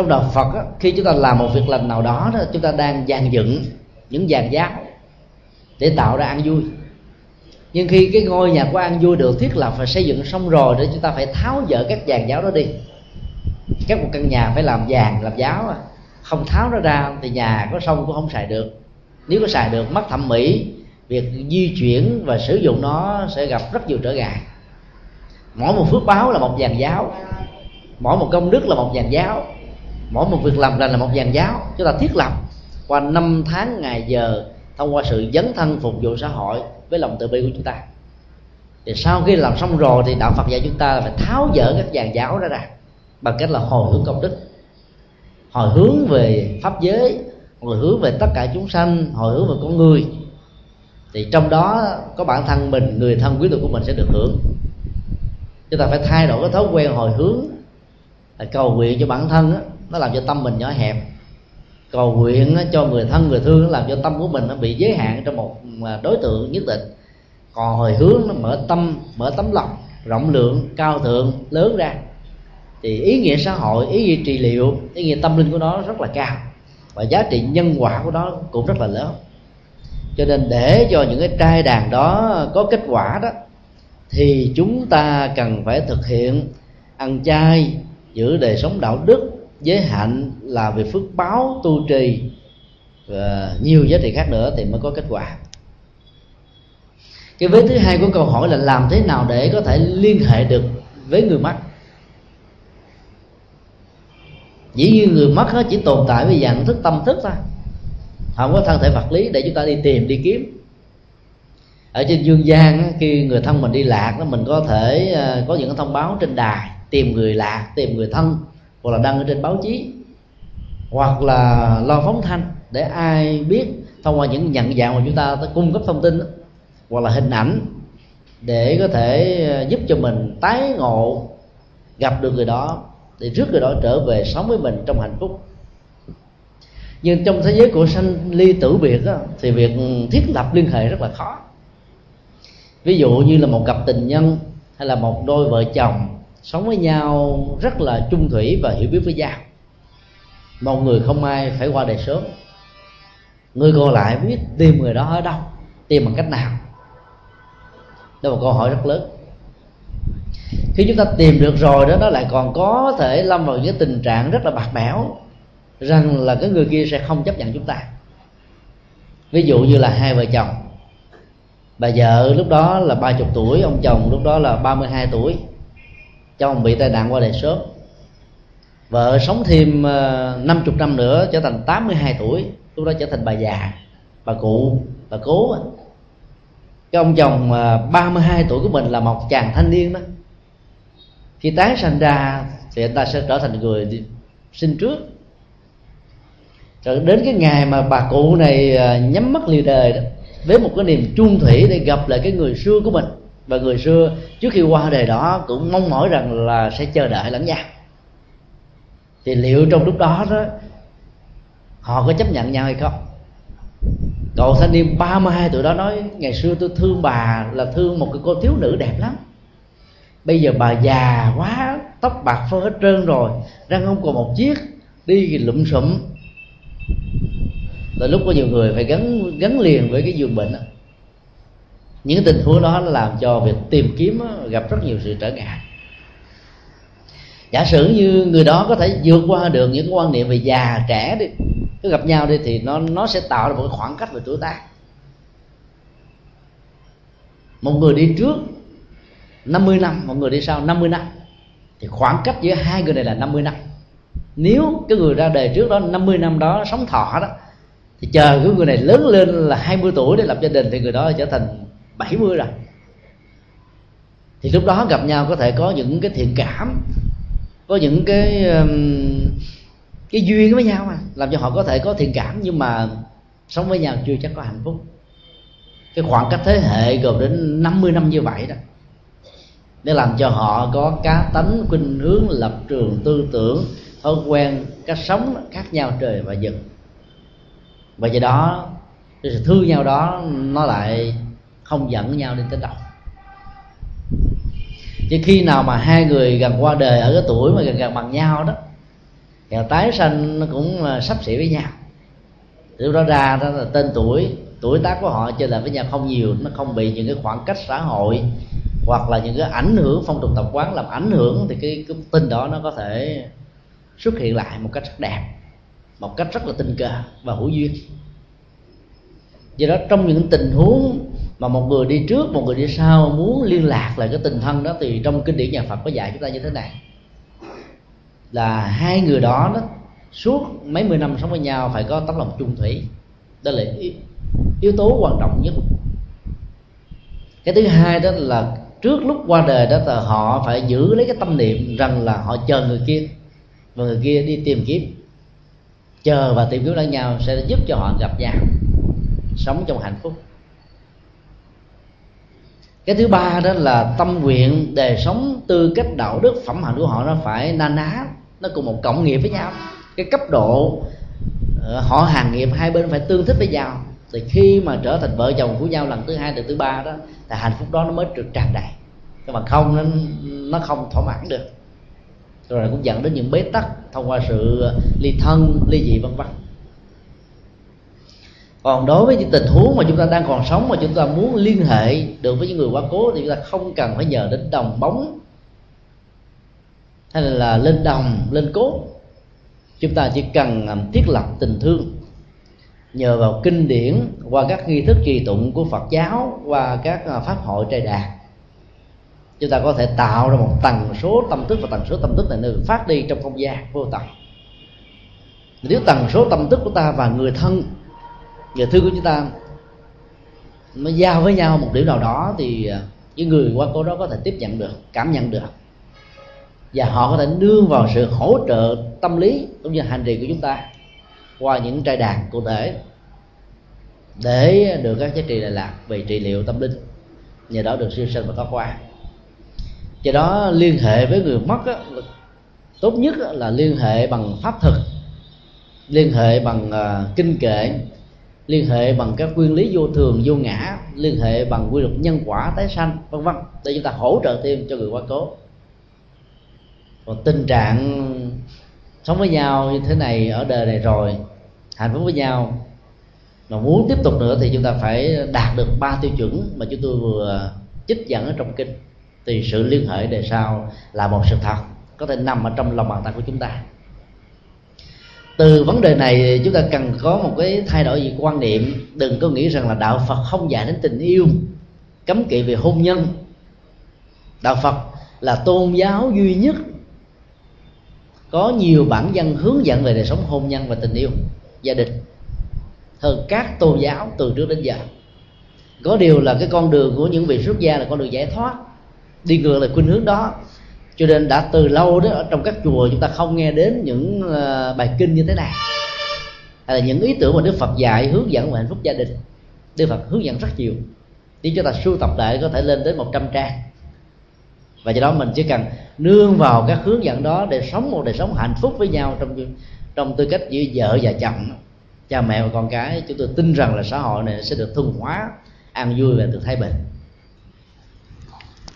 trong đạo Phật á, khi chúng ta làm một việc lành nào đó, đó chúng ta đang dàn dựng những dàn giáo để tạo ra an vui. Nhưng khi cái ngôi nhà của an vui được thiết lập và xây dựng xong rồi thì chúng ta phải tháo dỡ các dàn giáo đó đi. Các một căn nhà phải làm vàng làm giáo à không tháo nó ra thì nhà có xong cũng không xài được. Nếu có xài được mất thẩm mỹ việc di chuyển và sử dụng nó sẽ gặp rất nhiều trở ngại. Mỗi một phước báo là một dàn giáo. Mỗi một công đức là một dàn giáo mỗi một việc làm lành là một dàn giáo chúng ta thiết lập qua năm tháng ngày giờ thông qua sự dấn thân phục vụ xã hội với lòng từ bi của chúng ta. Thì sau khi làm xong rồi thì đạo Phật dạy chúng ta là phải tháo dỡ các dàn giáo ra ra bằng cách là hồi hướng công đức. Hồi hướng về pháp giới hồi hướng về tất cả chúng sanh hồi hướng về con người. Thì trong đó có bản thân mình người thân quý tộc của mình sẽ được hưởng. Chúng ta phải thay đổi cái thói quen hồi hướng là cầu nguyện cho bản thân đó, nó làm cho tâm mình nhỏ hẹp. Cầu nguyện cho người thân, người thương, nó làm cho tâm của mình nó bị giới hạn trong một à, đối tượng nhất định. Còn hồi hướng nó mở tâm, mở tấm lòng, rộng lượng, cao thượng, lớn ra. Thì ý nghĩa xã hội, ý nghĩa trị liệu, ý nghĩa tâm linh của nó rất là cao. Và giá trị nhân quả của nó cũng rất là lớn. Cho nên để cho những cái trai đàn đó có kết quả đó, thì chúng ta cần phải thực hiện ăn chay, giữ đời sống đạo đức giới hạnh là về phước báo tu trì, và nhiều giá trị khác nữa thì mới có kết quả. Cái vế thứ hai của câu hỏi là làm thế nào để có thể liên hệ được với người mất? Dĩ nhiên người mất chỉ tồn tại với dạng thức tâm thức thôi. Không có thân thể vật lý để chúng ta đi tìm, đi kiếm. Ở trên dương gian khi người thân mình đi lạc đó, mình có thể ờ, có những thông báo trên đài, tìm người lạc, tìm người thân hoặc là đăng ở trên báo chí hoặc là lo phóng thanh để ai biết thông qua những nhận dạng mà chúng ta cung cấp thông tin đó, hoặc là hình ảnh để có thể ờ, giúp cho mình tái ngộ gặp được người đó để rước người đó trở về sống với mình trong hạnh phúc. Nhưng trong thế giới của sanh ly tử biệt đó, thì việc thiết lập liên hệ rất là khó. Ví dụ như là một cặp tình nhân hay là một đôi vợ chồng sống với nhau rất là chung thủy và hiểu biết với nhau. Một người không ai phải qua đời sớm. Người còn lại biết tìm người đó ở đâu, tìm bằng cách nào. Đó là một câu hỏi rất lớn. Khi chúng ta tìm được rồi đó, nó lại còn có thể lâm vào những tình trạng rất là bạc bẽo, rằng là cái người kia sẽ không chấp nhận chúng ta. Ví dụ như là hai vợ chồng. Bà vợ lúc đó là ba chục tuổi, ông chồng lúc đó là 32 tuổi chồng bị tai nạn qua đời sớm. Vợ sống thêm ờ, năm chục năm nữa trở thành 82 tuổi lúc đó trở thành bà già bà cụ bà cố. Cái ông chồng ờ, 32 tuổi của mình là một chàng thanh niên đó. Khi tái sanh ra thì anh ta sẽ trở thành người sinh trước. Rồi đến cái ngày mà bà cụ này ờ, nhắm mắt lìa đời đó với một cái niềm chung thủy để gặp lại cái người xưa của mình và người xưa, trước khi qua đời đó, cũng mong mỏi rằng là sẽ chờ đợi lẫn nhau thì liệu trong lúc đó đó, họ có chấp nhận nhau hay không? Cậu thanh niên 32 tuổi đó nói, ngày xưa tôi thương bà là thương một cái cô thiếu nữ đẹp lắm. Bây giờ bà già quá, tóc bạc phơ hết trơn rồi, răng không còn một chiếc, đi thì lụm xụm là lúc có nhiều người phải gắn gắn liền với cái giường bệnh đó những tình huống đó làm cho việc tìm kiếm gặp rất nhiều sự trở ngại. Giả sử như người đó có thể vượt qua được những quan niệm về già, trẻ đi, cứ gặp nhau đi thì nó nó sẽ tạo ra một khoảng cách về tuổi tác. Một người đi trước 50 năm, một người đi sau 50 năm, thì khoảng cách giữa hai người này là 50 năm. Nếu cái người ra đời trước đó 50 năm đó sống thọ đó, thì chờ cái người này lớn lên là 20 tuổi để lập gia đình thì người đó trở thành 70 rồi. Thì lúc đó gặp nhau có thể có những cái thiện cảm, có những cái cái duyên với nhau mà, làm cho họ có thể có thiện cảm, nhưng mà sống với nhau chưa chắc có hạnh phúc. Cái khoảng cách thế hệ gồm đến 50 năm như vậy đó, để làm cho họ có cá tánh, khuynh hướng, lập trường, tư tưởng, thói quen, cách sống khác nhau trời và vực. Và do đó, cái sự thương nhau đó nó lại không giận nhau đi tới đâu. Chứ khi nào mà hai người gần qua đời ở cái tuổi mà gần gần bằng nhau đó thì tái sanh nó cũng sắp xỉ với nhau. Từ đó ra đó là tên tuổi tuổi tác của họ chơi lại với nhau không nhiều nó không bị những cái khoảng cách xã hội hoặc là những cái ảnh hưởng phong tục tập quán làm ảnh hưởng thì cái, cái tin đó nó có thể xuất hiện lại một cách rất đẹp một cách rất là tình cờ và hữu duyên. Do đó trong những tình huống mà một người đi trước, một người đi sau muốn liên lạc lại cái tình thân đó, thì trong kinh điển nhà Phật có dạy chúng ta như thế này. Là hai người đó đó, suốt mấy mươi năm sống với nhau phải có tấm lòng chung thủy. Đó là yếu tố quan trọng nhất. Cái thứ hai đó là trước lúc qua đời đó là họ phải giữ lấy cái tâm niệm rằng là họ chờ người kia. Và người kia đi tìm kiếm. Chờ và tìm kiếm lẫn nhau sẽ giúp cho họ gặp nhau, sống trong hạnh phúc cái thứ ba đó là tâm nguyện đề sống tư cách đạo đức phẩm hạnh của họ nó phải na ná, nó cùng một cộng nghiệp với nhau. Cái cấp độ ờ, họ hàng nghiệp hai bên phải tương thích với nhau. Thì khi mà trở thành vợ chồng của nhau lần thứ hai, lần thứ ba đó, thì hạnh phúc đó nó mới được tràn đầy. Nhưng mà không, nó nó không thỏa mãn được. Rồi cũng dẫn đến những bế tắc thông qua sự ly thân, ly dị, vân vân còn đối với những tình huống mà chúng ta đang còn sống mà chúng ta muốn liên hệ được với những người quá cố thì chúng ta không cần phải nhờ đến đồng bóng hay là lên đồng, lên cốt chúng ta chỉ cần um, thiết lập tình thương nhờ vào kinh điển, qua các nghi thức trì tụng của Phật giáo, qua các uh, pháp hội trai đạt chúng ta có thể tạo ra một tần số tâm thức và tần số tâm thức này được phát đi trong không gian vô tận. Nếu tần số tâm thức của ta và người thân người thứ của chúng ta nó giao với nhau một điểm nào đó thì à, những người qua cố đó có thể tiếp nhận được cảm nhận được. Và họ có thể nương vào sự hỗ trợ tâm lý cũng như hành trì của chúng ta qua những trai đàn cụ thể để được các giá trị lệ lạc về trị liệu tâm linh. Nhờ đó được siêu sinh và thoát qua do đó liên hệ với người mất á, tốt nhất là liên hệ bằng pháp thực liên hệ bằng uh, kinh kệ liên hệ bằng các nguyên lý vô thường, vô ngã, liên hệ bằng quy luật nhân quả, tái sanh, vân vân, để chúng ta hỗ trợ thêm cho người quá cố. Còn tình trạng sống với nhau như thế này, ở đời này rồi, hạnh phúc với nhau, mà muốn tiếp tục nữa thì chúng ta phải đạt được ba tiêu chuẩn mà chúng tôi vừa trích dẫn ở trong kinh. Thì sự liên hệ đề sau là một sự thật, có thể nằm ở trong lòng bàn tay của chúng ta từ vấn đề này chúng ta cần có một cái thay đổi gì quan niệm. Đừng có nghĩ rằng là đạo phật không dạy đến tình yêu, cấm kỵ về hôn nhân. Đạo phật là tôn giáo duy nhất có nhiều bản dân hướng dẫn về đời sống hôn nhân và tình yêu gia đình. Hơn các tôn giáo từ trước đến giờ. Có điều là cái con đường của những vị xuất gia là con đường giải thoát. Đi ngược lại khuynh hướng đó cho nên đã từ lâu đó, ở trong các chùa chúng ta không nghe đến những ờ, bài kinh như thế này. Hay là những ý tưởng mà đức phật dạy hướng dẫn về hạnh phúc gia đình. Đức phật hướng dẫn rất nhiều. Nếu chúng ta sưu tập lại có thể lên đến 100 trang. Và do đó mình chỉ cần nương vào các hướng dẫn đó để sống một đời sống hạnh phúc với nhau trong trong tư cách giữa vợ và chồng. Cha mẹ và con cái, chúng tôi tin rằng là xã hội này sẽ được thuần hóa, an vui và được thái bình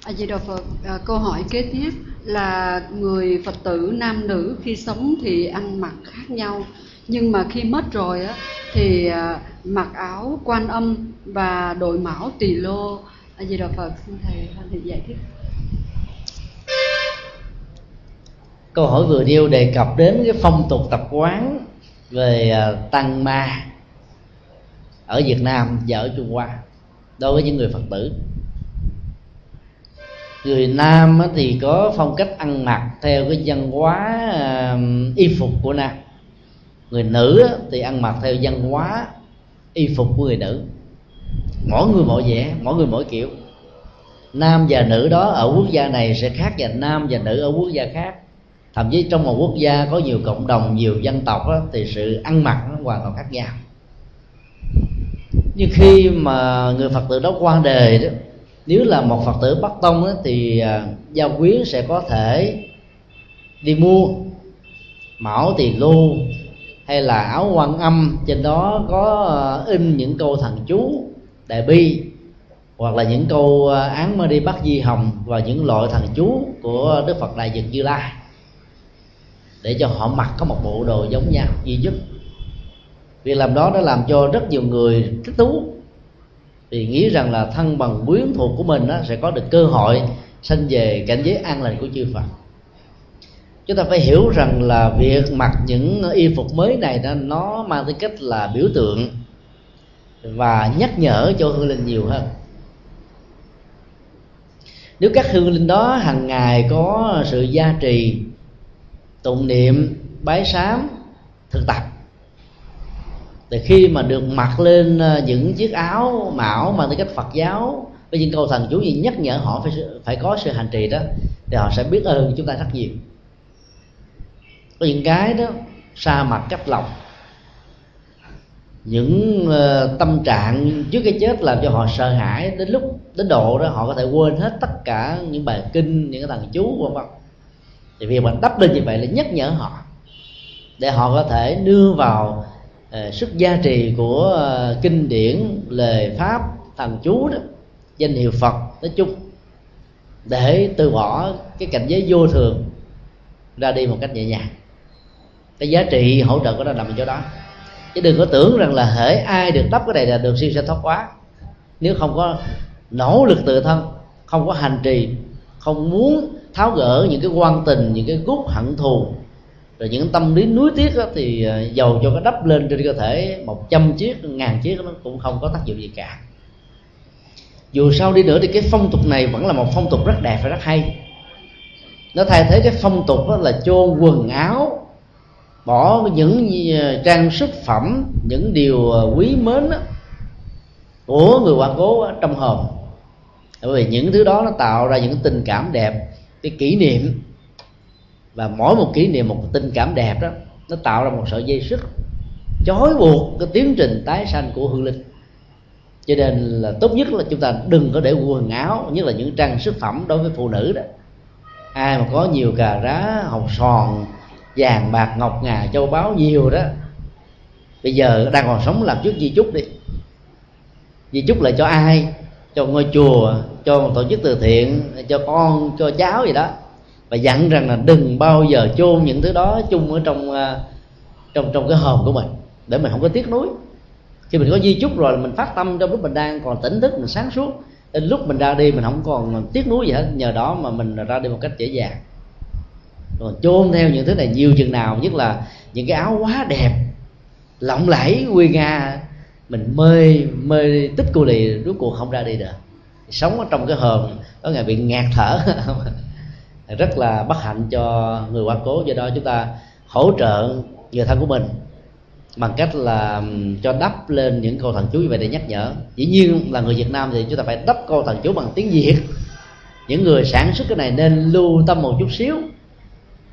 A Di Đà Phật, à, câu hỏi kế tiếp là người Phật tử nam nữ khi sống thì ăn mặc khác nhau nhưng mà khi mất rồi á thì à, mặc áo quan âm và đội mão tỳ lô. A Di Đà Phật xin thầy thầy giải thích. Câu hỏi vừa nêu đề cập đến cái phong tục tập quán về à, tăng ma ở Việt Nam và ở Trung Hoa đối với những người Phật tử người nam thì có phong cách ăn mặc theo cái văn hóa y phục của nam. Người nữ thì ăn mặc theo văn hóa y phục của người nữ. Mỗi người mỗi vẻ mỗi người mỗi kiểu. Nam và nữ đó ở quốc gia này sẽ khác và nam và nữ ở quốc gia khác. Thậm chí trong một quốc gia có nhiều cộng đồng nhiều dân tộc đó, thì sự ăn mặc nó hoàn toàn khác nhau. Nhưng khi mà người phật tử đó qua đề đó nếu là một phật tử bắc tông ấy, thì à, gia quyến sẽ có thể đi mua mão tỳ lô hay là áo quan âm. Trên đó có à, in những câu thần chú đại bi hoặc là những câu à, án mơ đi bắt di hồng và những loại thần chú của đức phật đại nhật như lai. Để cho họ mặc có một bộ đồ giống nhau duy nhất. Việc làm đó đã làm cho rất nhiều người thích thú thì nghĩ rằng là thân bằng quyến thuộc của mình đó, sẽ có được cơ hội sanh về cảnh giới an lành của chư Phật. Chúng ta phải hiểu rằng là việc mặc những y phục mới này đó, nó mang tính cách là biểu tượng và nhắc nhở cho hương linh nhiều hơn. Nếu các hương linh đó hàng ngày có sự gia trì tụng niệm bái sám thực tập thì khi mà được mặc lên ờ, những chiếc áo mão mà tư cách Phật giáo với những câu thần chú gì nhắc nhở họ phải phải có sự hành trì đó thì họ sẽ biết ơn chúng ta rất nhiều. Có những cái đó xa mặt cách lòng. Những uh, tâm trạng trước cái chết làm cho họ sợ hãi đến lúc đến độ đó họ có thể quên hết tất cả những bài kinh những cái thần chú vân vân. Thì việc mình đắp lên như vậy là nhắc nhở họ để họ có thể đưa vào Ờ, sức gia trì của ờ, kinh điển, lời pháp, thần chú đó, danh hiệu phật, nói chung, để từ bỏ cái cảnh giới vô thường, ra đi một cách nhẹ nhàng. Cái giá trị hỗ trợ của nó nằm ở chỗ đó. Chứ đừng có tưởng rằng là hễ ai được đắp cái này là được siêu sẽ thoát quá nếu không có nỗ lực tự thân, không có hành trì, không muốn tháo gỡ những cái quan tình, những cái gút hận thù rồi những tâm lý nuối tiếc đó, thì ờ, dầu cho cái đắp lên trên cơ thể một trăm chiếc ngàn chiếc nó cũng không có tác dụng gì cả. Dù sao đi nữa thì cái phong tục này vẫn là một phong tục rất đẹp và rất hay. Nó thay thế cái phong tục đó là chôn quần áo bỏ những ờ, trang sức phẩm những điều ờ, quý mến đó, của người quan cố trong hòm. Bởi vì những thứ đó nó tạo ra những tình cảm đẹp cái kỷ niệm và mỗi một kỷ niệm, một tình cảm đẹp đó, nó tạo ra một sợi dây sức chói buộc cái tiến trình tái sanh của hương linh. Cho nên là tốt nhất là chúng ta đừng có để quần áo, nhất là những trang sức phẩm đối với phụ nữ đó. Ai mà có nhiều cà rá, hồng sòn vàng bạc, ngọc ngà, châu báu nhiều đó, bây giờ đang còn sống làm trước di chúc đi. Di chúc là cho ai? Cho ngôi chùa, cho một tổ chức từ thiện, cho con, cho cháu gì đó và dặn rằng là đừng bao giờ chôn những thứ đó chung ở trong à, trong trong cái hòm của mình, để mình không có tiếc nuối. Khi mình có di chúc rồi mình phát tâm trong lúc mình đang còn tỉnh thức, mình sáng suốt, đến lúc mình ra đi mình không còn tiếc nuối gì hết. Nhờ đó mà mình ra đi một cách dễ dàng. Còn chôn theo những thứ này nhiều chừng nào, nhất là những cái áo quá đẹp, lộng lẫy quy nga. Mình mê mê tích cô lì, rốt cuộc không ra đi được. Sống ở trong cái hòm, có ngày bị ngạt thở. rất là bất hạnh cho người quá cố. Do đó chúng ta hỗ trợ người thân của mình bằng cách là cho đắp lên những câu thần chú như vậy để nhắc nhở. Dĩ nhiên là người việt nam thì chúng ta phải đắp câu thần chú bằng tiếng việt. Những người sản xuất cái này nên lưu tâm một chút xíu.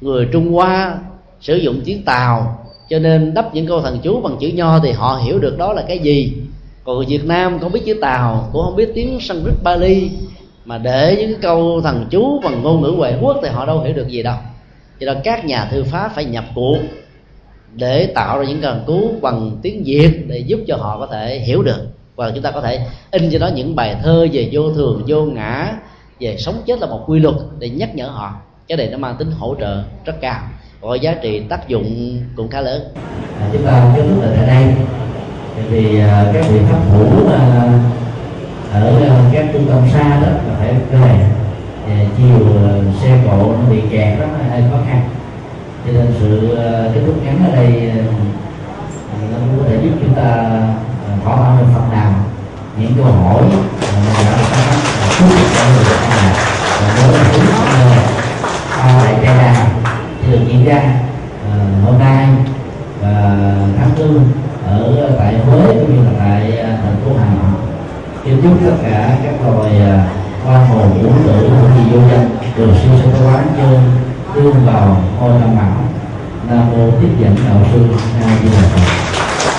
Người trung hoa sử dụng tiếng tàu, cho nên đắp những câu thần chú bằng chữ nho thì họ hiểu được đó là cái gì. Còn người việt nam không biết chữ tàu, cũng không biết tiếng sanskrit bali mà để những câu thần chú bằng ngôn ngữ ngoại quốc thì họ đâu hiểu được gì đâu. Cho nên các nhà thư pháp phải nhập cuộc để tạo ra những cần chú bằng tiếng việt để giúp cho họ có thể hiểu được. Và chúng ta có thể in cho nó những bài thơ về vô thường vô ngã về sống chết là một quy luật để nhắc nhở họ. Cái này nó mang tính hỗ trợ rất cao có giá trị tác dụng cũng khá lớn. À, chúng ta kết thúc tại đây vì à, các vị pháp hữu ở ờ, các trung tâm xa đó là phải về. Chiều ờ, xe cộ nó bị kẹt rất là hơi khó khăn. Cho nên sự cái kết thúc ngắn ở đây nó có thể giúp chúng ta thỏa mãn được phần nào những câu hỏi mà đã có cho người là với thứ à, tại trai thì được diễn ra hôm nay và tháng tư ở tại Huế cũng như là tại thành phố Hà Nội xin chúc tất cả các loài à, quan hồn vũ tử của gì vô danh được siêu sinh quán chơi tương vào ngôi tam bảo nam mô tiếp dẫn đạo sư nam di đà phật.